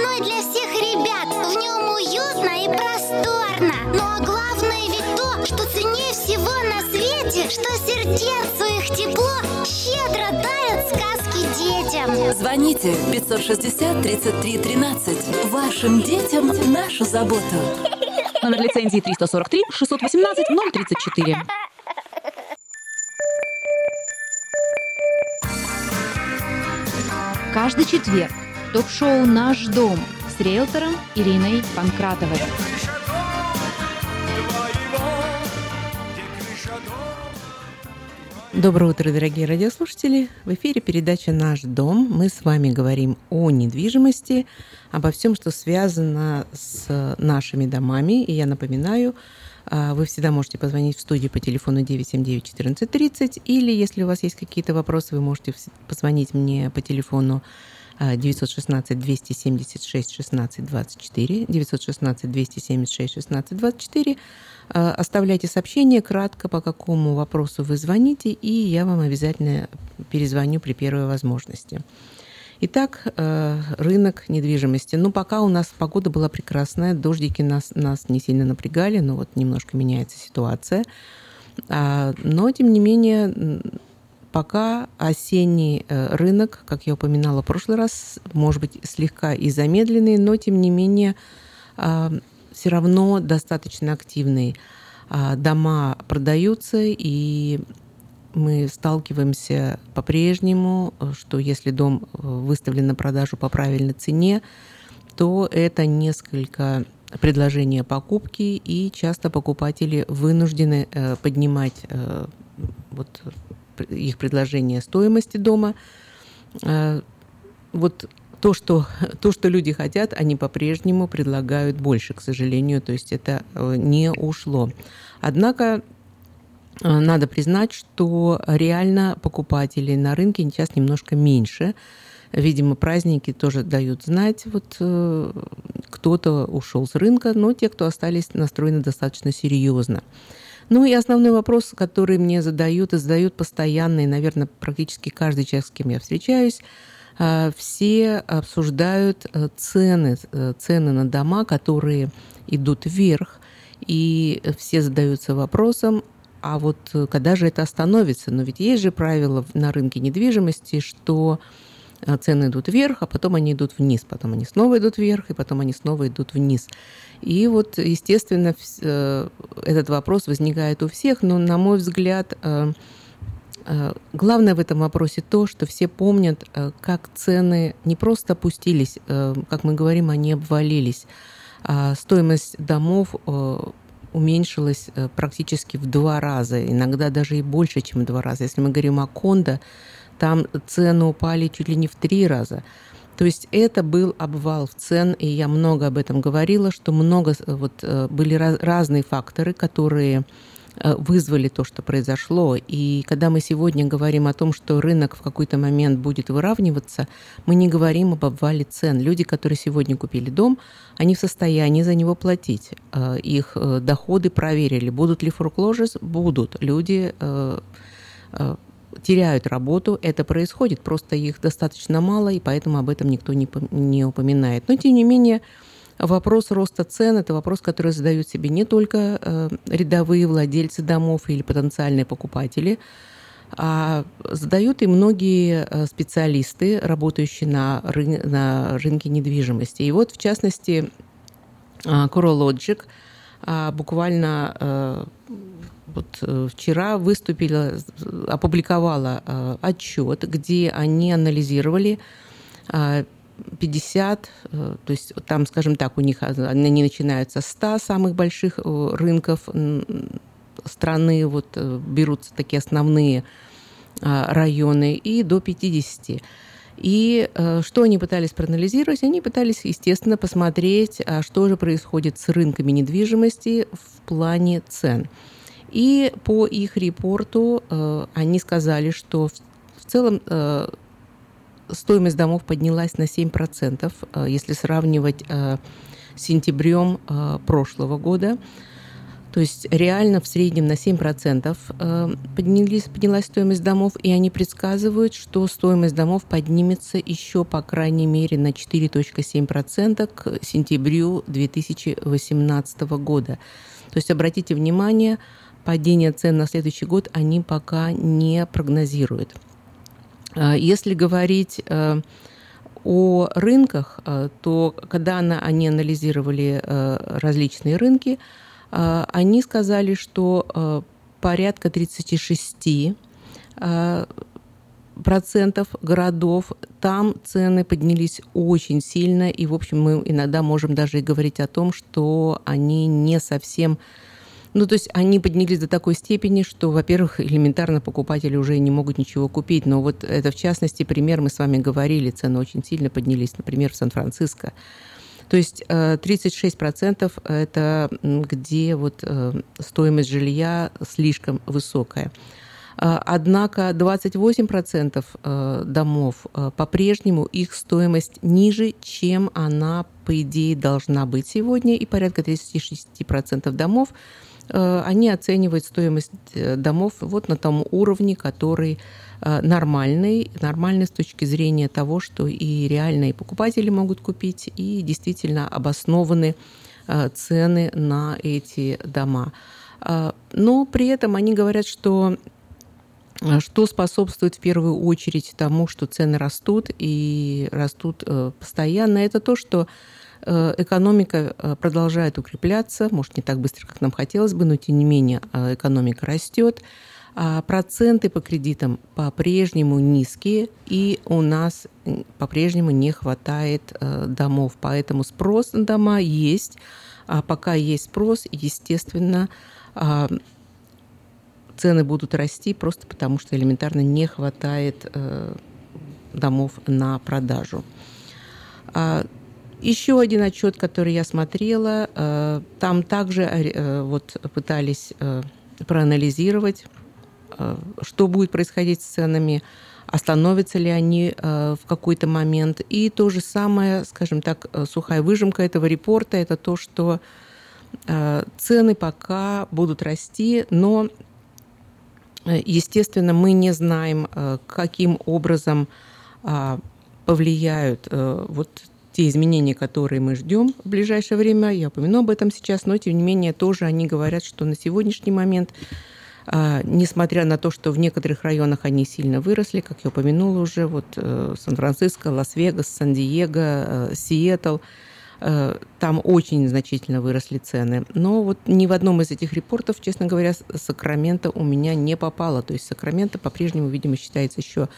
Что сердцу их тепло Щедро дарят сказки детям Звоните 560 33 13. Вашим детям нашу заботу. Номер лицензии 343 618 034. Каждый четверг ток-шоу «Наш дом» с риэлтором Ириной Панкратовой. Доброе утро, дорогие радиослушатели! В эфире передача «Наш дом». Мы с вами говорим о недвижимости, обо всем, что связано с нашими домами. И я напоминаю, а, вы всегда можете позвонить в студию по телефону 979-1430, или если у вас есть какие-то вопросы, вы можете позвонить мне по телефону а, 916-276-16-24, 916-276-16-24. А, Оставляйте сообщение кратко, по какому вопросу вы звоните, и я вам обязательно перезвоню при первой возможности. Итак, э, рынок недвижимости. Ну, пока у нас погода была прекрасная, дождики нас, нас не сильно напрягали, но вот немножко меняется ситуация. А, Но, тем не менее, пока осенний э, рынок, как я упоминала в прошлый раз, может быть, слегка и замедленный, но, тем не менее, все равно достаточно активный. А, Дома продаются, и мы сталкиваемся по-прежнему, что если дом э, выставлен на продажу по правильной цене, то это несколько предложений о покупке, и часто покупатели вынуждены э, поднимать э, вот, их предложение стоимости дома. Вот то, что, то, что люди хотят, они по-прежнему предлагают больше, к сожалению, то есть это э, не ушло. Однако э, надо признать, что реально покупателей на рынке сейчас немножко меньше. Видимо, праздники тоже дают знать. Вот э, кто-то ушел с рынка, но те, кто остались, настроены достаточно серьезно. Ну и основной вопрос, который мне задают и задают постоянно, и, наверное, практически каждый человек, с кем я встречаюсь, все обсуждают э, цены, э, цены на дома, которые идут вверх, и все задаются вопросом, а вот э, когда же это остановится? Но ведь есть же правило на рынке недвижимости, что э, цены идут вверх, а потом они идут вниз, потом они снова идут вверх, и потом они снова идут вниз. И вот, естественно, э, этот вопрос возникает у всех, но, на мой взгляд, э, э, главное в этом вопросе то, что все помнят, э, как цены не просто опустились, э, как мы говорим, они обвалились, а стоимость домов э, уменьшилась э, практически в два раза, иногда даже и больше, чем в два раза. Если мы говорим о кондо, там цены упали чуть ли не в три раза. То есть это был обвал в цен, и я много об этом говорила, что много э, вот э, были раз- разные факторы, которые э, вызвали то, что произошло. И когда мы сегодня говорим о том, что рынок в какой-то момент будет выравниваться, мы не говорим об обвале цен. Люди, которые сегодня купили дом, они в состоянии за него платить. Э, Их э, доходы проверили. Будут ли foreclosures? Будут. Люди э, э, теряют работу. Это происходит, просто их достаточно мало, и поэтому об этом никто не, не упоминает. Но, тем не менее, вопрос роста цен – это вопрос, который задают себе не только э, рядовые владельцы домов или потенциальные покупатели, а задают и многие э, специалисты, работающие на, ры- на рынке недвижимости. И вот, в частности, а, CoreLogic а, буквально э, вот э, вчера выступила, опубликовала э, отчет, где они анализировали а, 50, э, то есть там, скажем так, у них они начинаются с 100 самых больших э, рынков страны, вот э, берутся такие основные а, районы, и до 50. И что они пытались проанализировать? Они пытались, естественно, посмотреть, а что же происходит с рынками недвижимости в плане цен. И по их репорту они сказали, что в, целом стоимость домов поднялась на 7%, э, если сравнивать э, с сентябрем э, прошлого года. То есть реально в среднем на 7% э, поднялись, поднялась стоимость домов, и они предсказывают, что стоимость домов поднимется еще, по крайней мере, на 4,7% к сентябрю 2018 года. То есть обратите внимание, падение цен на следующий год они пока не прогнозируют. Э, Если говорить э, о рынках, э, то когда они анализировали различные рынки, они сказали, что порядка 36 э, процентов городов, там цены поднялись очень сильно, и, в общем, мы иногда можем даже и говорить о том, что они не совсем ну, то есть они поднялись до такой степени, что, во-первых, элементарно покупатели уже не могут ничего купить. Но вот это, в частности, пример, мы с вами говорили, цены очень сильно поднялись, например, в Сан-Франциско. То есть э, 36% это м, где вот э, стоимость жилья слишком высокая. А, Однако 28% э, домов э, по-прежнему их стоимость ниже, чем она, по идее, должна быть сегодня. И порядка 36% домов э, они оценивают стоимость э, домов вот на том уровне, который э, нормальный, нормальный с точки зрения того, что и реальные покупатели могут купить, и действительно обоснованы э, цены на эти дома. Но при этом они говорят, что что способствует в первую очередь тому, что цены растут и растут э, постоянно, это то, что э, экономика э, продолжает укрепляться, может, не так быстро, как нам хотелось бы, но тем не менее э, экономика растет. А проценты по кредитам по-прежнему низкие, и у нас по-прежнему не хватает э, домов. Поэтому спрос на дома есть. А пока есть спрос, естественно, а, цены будут расти просто потому, что элементарно не хватает э, домов на продажу. Еще один отчет, который я смотрела, э, там также э, вот пытались э, проанализировать, э, что будет происходить с ценами, остановятся ли они э, в какой-то момент. И то же самое, скажем так, э, сухая выжимка этого репорта, это то, что э, цены пока будут расти, но Э, Естественно, мы не знаем, э, каким образом а, повлияют э, вот те изменения, которые мы ждем в ближайшее время. Я упомяну об этом сейчас, но тем не менее тоже они говорят, что на сегодняшний момент, а, несмотря на то, что в некоторых районах они сильно выросли, как я упомянула уже, вот э, Сан-Франциско, Лас-Вегас, Сан-Диего, э, Сиэтл, э, там очень значительно выросли цены. Но вот ни в одном из этих репортов, честно говоря, С- Сакраменто у меня не попало. То есть Сакраменто по-прежнему, видимо, считается еще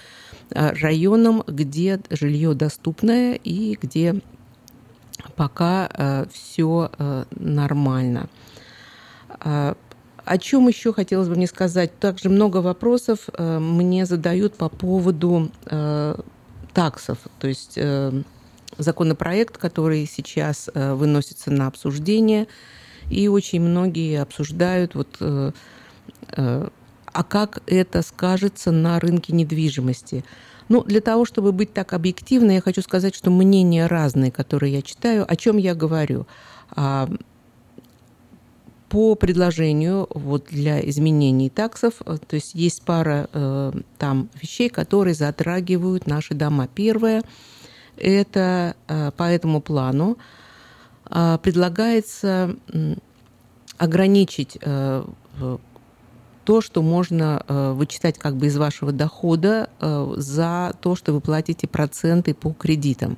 э, районом, где жилье доступное и где пока все нормально. А, О чем еще хотелось бы мне сказать? Также много вопросов э, мне задают по поводу э, таксов. То есть э, законопроект, который сейчас э, выносится на обсуждение, и очень многие обсуждают, вот, э, э, а как это скажется на рынке недвижимости. Ну, для того, чтобы быть так объективной, я хочу сказать, что мнения разные, которые я читаю. О чем я говорю? А, по предложению вот для изменений таксов, э, то есть есть пара э, там вещей, которые затрагивают наши дома. Первое – это э, по этому плану э, предлагается ограничить э, то, что можно э, вычитать как бы из вашего дохода э, за то, что вы платите проценты по кредитам.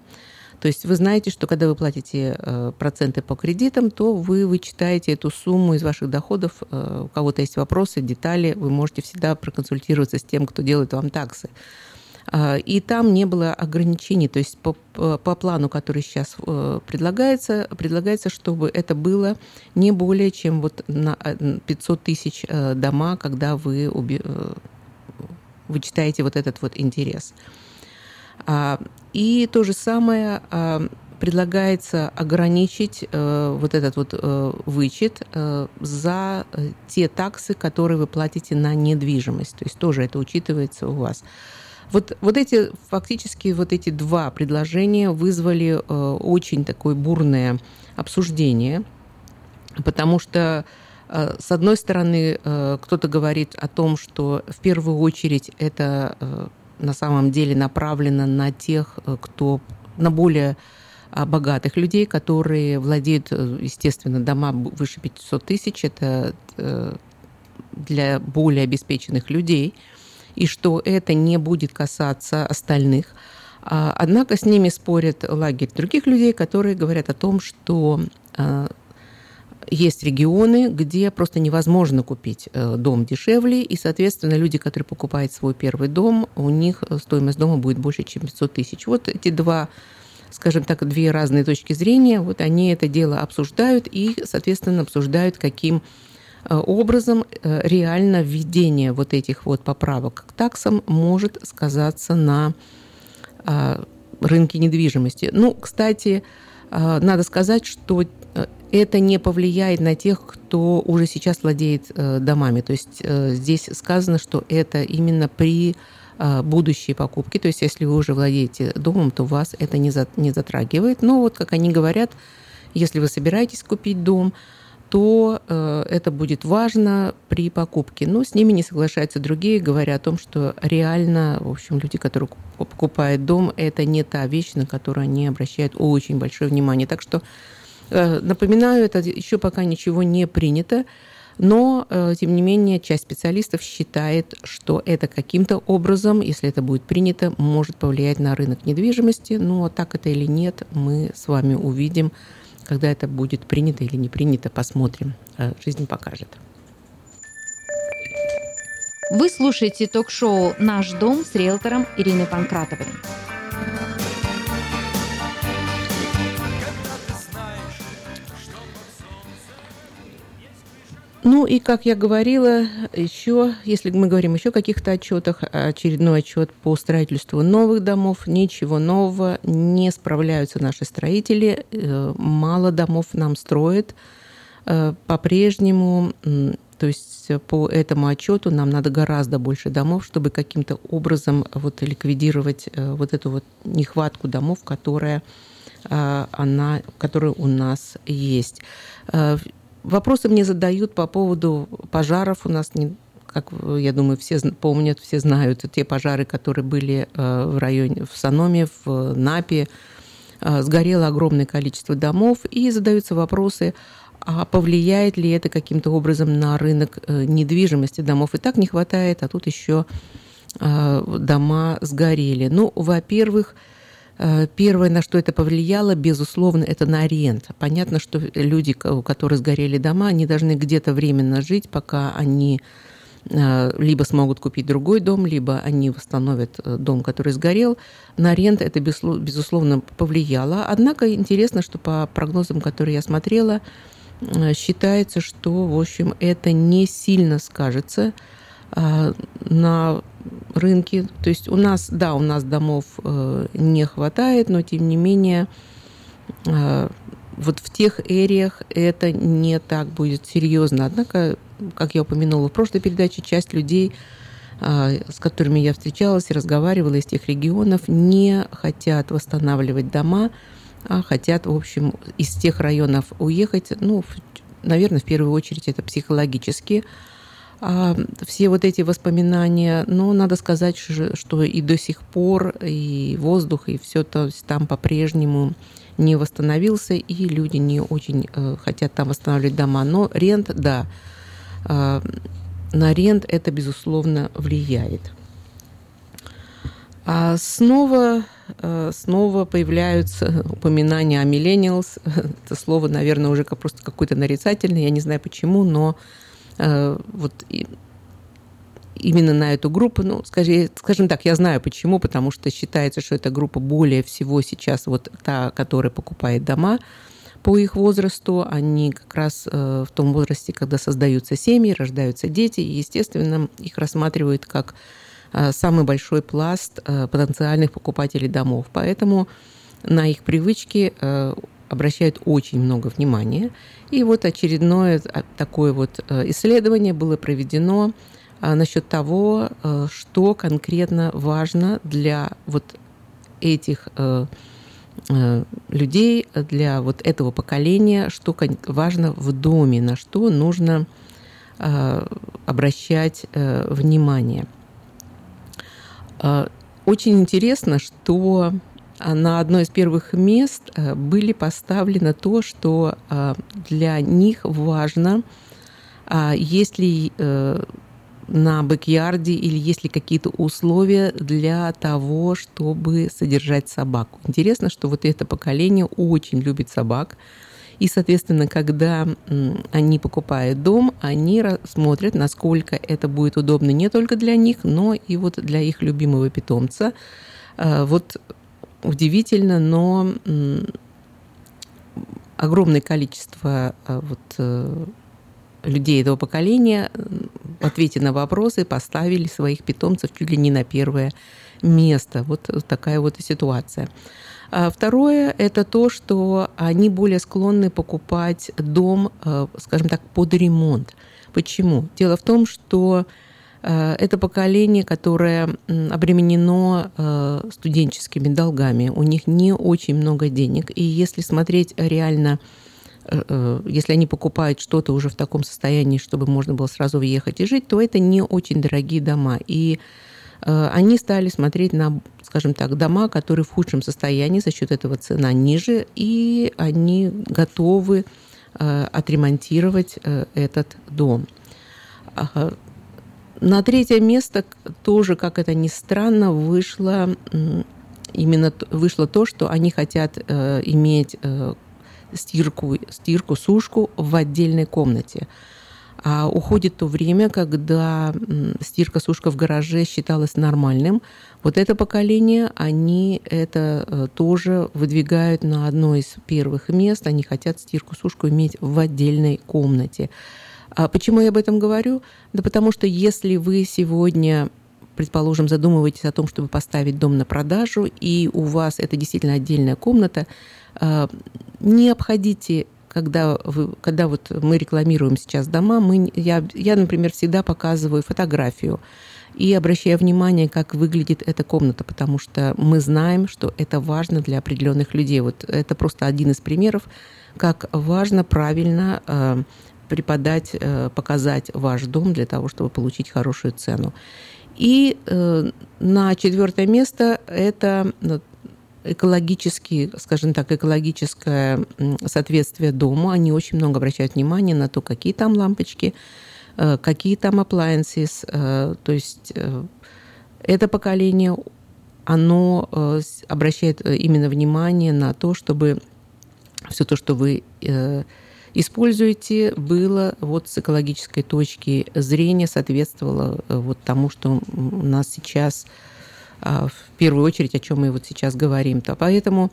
То есть вы знаете, что когда вы платите э, проценты по кредитам, то вы вычитаете эту сумму из ваших доходов. У кого-то есть вопросы, детали, вы можете всегда проконсультироваться с тем, кто делает вам таксы. А, И там не было ограничений, то есть по, по плану, который сейчас э, предлагается, предлагается, чтобы это было не более чем вот на э, 500 тысяч э, дома, когда вы э, вычитаете вот этот вот интерес. А, И то же самое а, предлагается ограничить э, вот этот вот э, вычет э, за э, те таксы, которые вы платите на недвижимость. То есть тоже это учитывается у вас. Вот, вот эти фактически вот эти два предложения вызвали э, очень такое бурное обсуждение, потому что э, с одной стороны э, кто-то говорит о том, что в первую очередь это э, на самом деле направлено на тех, кто на более а, богатых людей, которые владеют, естественно, дома выше 500 тысяч. Это для более обеспеченных людей. И что это не будет касаться остальных. А, Однако с ними спорят лагерь других людей, которые говорят о том, что э, есть регионы, где просто невозможно купить э, дом дешевле, и, соответственно, люди, которые покупают свой первый дом, у них стоимость дома будет больше, чем 500 тысяч. Вот эти два скажем так, две разные точки зрения, вот они это дело обсуждают и, соответственно, обсуждают, каким образом э, реально введение вот этих вот поправок к таксам может сказаться на а, рынке недвижимости. Ну, кстати, а, надо сказать, что э, это не повлияет на тех, кто уже сейчас владеет домами. То есть здесь сказано, что это именно при а, будущие покупки. То есть, если вы уже владеете домом, то вас это не затрагивает. Но вот, как они говорят, если вы собираетесь купить дом, то э, это будет важно при покупке. Но с ними не соглашаются другие, говоря о том, что реально, в общем, люди, которые покупают дом, это не та вещь, на которую они обращают очень большое внимание. Так что э, напоминаю, это еще пока ничего не принято. Но, э, тем не менее, часть специалистов считает, что это каким-то образом, если это будет принято, может повлиять на рынок недвижимости. Ну, а так это или нет, мы с вами увидим, когда это будет принято или не принято, посмотрим. Э, Жизнь покажет. Вы слушаете ток-шоу «Наш дом» с риэлтором Ириной Панкратовой. Ну и, как я говорила, еще, если мы говорим еще о каких-то отчетах, очередной отчет по строительству новых домов, ничего нового, не справляются наши строители, э, мало домов нам строят, э, по-прежнему, то есть по этому отчету нам надо гораздо больше домов, чтобы каким-то образом вот ликвидировать э, вот эту вот нехватку домов, которая, она, которая у нас есть. Вопросы мне задают по поводу пожаров. У нас не, как я думаю, все помнят, все знают те пожары, которые были э, в районе, в Саноме, в Напе. Э, сгорело огромное количество домов, и задаются вопросы, а повлияет ли это каким-то образом на рынок э, недвижимости домов? И так не хватает, а тут еще дома сгорели. Ну, во-первых, Э, первое, на что это повлияло, безусловно, это на аренду. Понятно, что люди, у которых сгорели дома, они должны где-то временно жить, пока они э, либо смогут купить другой дом, либо они восстановят э, дом, который сгорел. На аренду это, безусловно, повлияло. Однако интересно, что по прогнозам, которые я смотрела, считается, что, в общем, это не сильно скажется на рынке. То есть у нас, да, у нас домов э, не хватает, но тем не менее э, вот в тех эриях это не так будет серьезно. Однако, как я упомянула в прошлой передаче, часть людей, э, с которыми я встречалась и разговаривала из тех регионов, не хотят восстанавливать дома, а хотят, в общем, из тех районов уехать. Ну, наверное, в первую очередь это психологически все вот эти воспоминания, но надо сказать, что и до сих пор и воздух, и все то там по-прежнему не восстановился, и люди не очень э, хотят там восстанавливать дома. Но рент, да, э, на рент это, безусловно, влияет. А снова, э, снова появляются упоминания о millennials. Это слово, наверное, уже просто какое-то нарицательное, я не знаю почему, но вот именно на эту группу, ну, скажи, скажем так, я знаю почему, потому что считается, что эта группа более всего сейчас вот та, которая покупает дома по их возрасту, они как раз э, в том возрасте, когда создаются семьи, рождаются дети, и, естественно, их рассматривают как э, самый большой пласт э, потенциальных покупателей домов. Поэтому на их привычки э, обращают очень много внимания. И вот очередное а, такое вот э, исследование было проведено а, насчет того, э, что конкретно важно для вот этих э, людей, для вот этого поколения, что важно в доме, на что нужно обращать внимание. Очень интересно, что на одно из первых мест э, были поставлено то, что э, для них важно, а, есть ли э, на бэк-ярде или есть ли какие-то условия для того, чтобы содержать собаку. Интересно, что вот это поколение очень любит собак. И, соответственно, когда они покупают дом, они смотрят, насколько это будет удобно не только для них, но и вот для их любимого питомца. А, Вот удивительно, но огромное количество а, вот, э, людей этого поколения в ответе на вопросы поставили своих питомцев чуть ли не на первое место. Вот такая вот ситуация. А Второе – это то, что они более склонны покупать дом, э, скажем так, под ремонт. Почему? Дело в том, что э, это поколение, которое обременено э, студенческими долгами. У них не очень много денег. И если смотреть реально э, э, если они покупают что-то уже в таком состоянии, чтобы можно было сразу въехать и жить, то это не очень дорогие дома. И э, они стали смотреть на, скажем так, дома, которые в худшем состоянии, за счет этого цена ниже, и они готовы э, отремонтировать э, этот дом. На третье место тоже, как это ни странно, вышло именно вышло то, что они хотят э, иметь э, стирку, стирку, сушку в отдельной комнате. А уходит то время, когда м, стирка-сушка в гараже считалась нормальным. Вот это поколение, они это э, тоже выдвигают на одно из первых мест. Они хотят стирку-сушку иметь в отдельной комнате. А почему я об этом говорю? Да потому что если вы сегодня предположим, задумываетесь о том, чтобы поставить дом на продажу, и у вас это действительно отдельная комната, э, не обходите когда, вы, когда вот мы рекламируем сейчас дома, мы, я, я, например, всегда показываю фотографию и обращаю внимание, как выглядит эта комната, потому что мы знаем, что это важно для определенных людей. Вот это просто один из примеров, как важно правильно э, преподать, э, показать ваш дом для того, чтобы получить хорошую цену. И э, на четвертое место это ну, экологически, скажем так, экологическое соответствие дому. Они очень много обращают внимание на то, какие там лампочки, э, какие там appliances. э, То есть э, это поколение, оно э, обращает э, именно внимание на то, чтобы все то, что вы э, используете, было вот с экологической точки зрения, соответствовало э, вот тому, что у нас сейчас а, в первую очередь, о чем мы вот сейчас говорим. То поэтому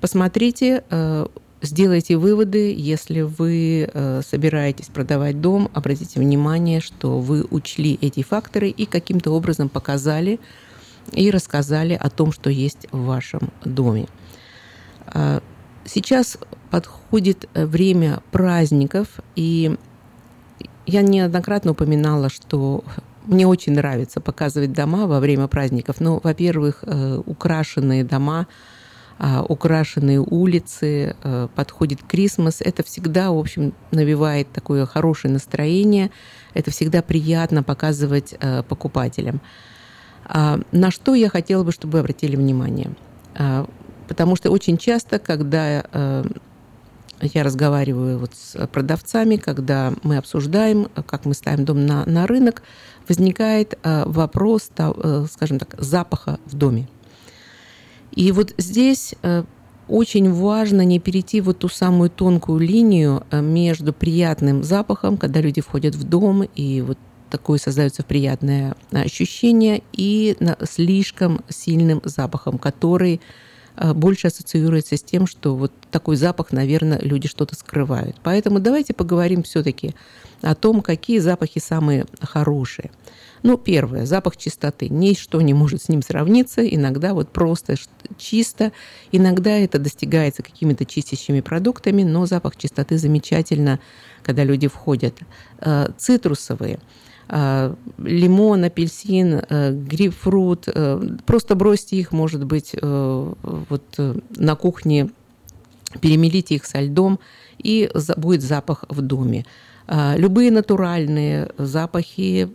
посмотрите, э, сделайте выводы, если вы э, собираетесь продавать дом, обратите внимание, что вы учли эти факторы и каким-то образом показали и рассказали о том, что есть в вашем доме. А, Сейчас подходит э, время праздников, и я неоднократно упоминала, что мне очень нравится показывать дома во время праздников. Ну, во-первых, э, украшенные дома, а, украшенные улицы, э, подходит Крисмас. Это всегда, в общем, навевает такое хорошее настроение. Это всегда приятно показывать покупателям. А, На что я хотела бы, чтобы вы обратили внимание? А, Потому что очень часто, когда я разговариваю вот с продавцами, когда мы обсуждаем, как мы ставим дом на, на рынок, возникает э, вопрос, э, скажем так, запаха в доме. И вот здесь э, очень важно не перейти вот ту самую тонкую линию э, между приятным запахом, когда люди входят в дом, и вот такое создается приятное ощущение, и слишком сильным запахом, который э, больше ассоциируется с тем, что вот такой запах, наверное, люди что-то скрывают. Поэтому давайте поговорим все-таки о том, какие запахи самые хорошие. Ну, первое, запах чистоты. Ничто не может с ним сравниться. Иногда вот просто чисто. Иногда это достигается какими-то чистящими продуктами, но запах чистоты замечательно, когда люди входят. Э, Цитрусовые э, лимон, апельсин, э, грейпфрут. э, Просто бросьте их, может быть, э, вот э, на кухне, перемелите их со льдом, и будет запах в доме. Любые натуральные запахи,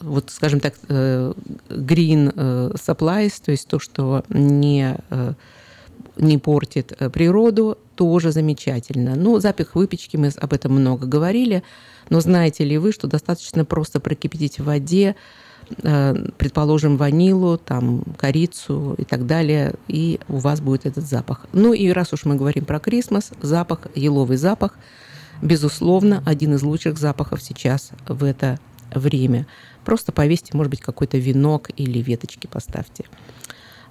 вот, скажем так, э, green э, supplies, то есть то, что не, э, не портит э, природу, тоже замечательно. Ну, запах выпечки, мы об этом много говорили, но знаете ли вы, что достаточно просто прокипятить в воде, э, предположим, ванилу, там, корицу и так далее, и у вас будет этот запах. Ну и раз уж мы говорим про Крисмас, запах, еловый запах, безусловно, один из лучших запахов сейчас в это время. Просто повесьте, может быть, какой-то венок или веточки поставьте.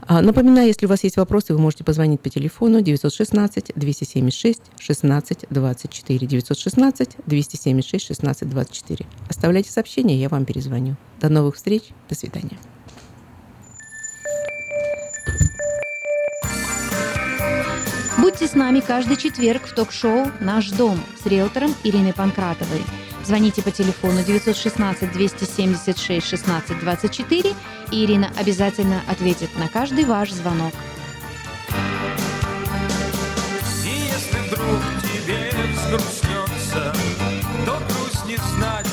А, Напоминаю, если у вас есть вопросы, вы можете позвонить по телефону 916 276 16 24 916 276 16 24. Оставляйте сообщения, я вам перезвоню. До новых встреч, до свидания. Будьте с нами каждый четверг в ток-шоу «Наш дом» с риэлтором Ириной Панкратовой. Звоните по телефону 916 276 16 24, и Ирина обязательно ответит на каждый ваш звонок. Если вдруг тебе то грусть не знай,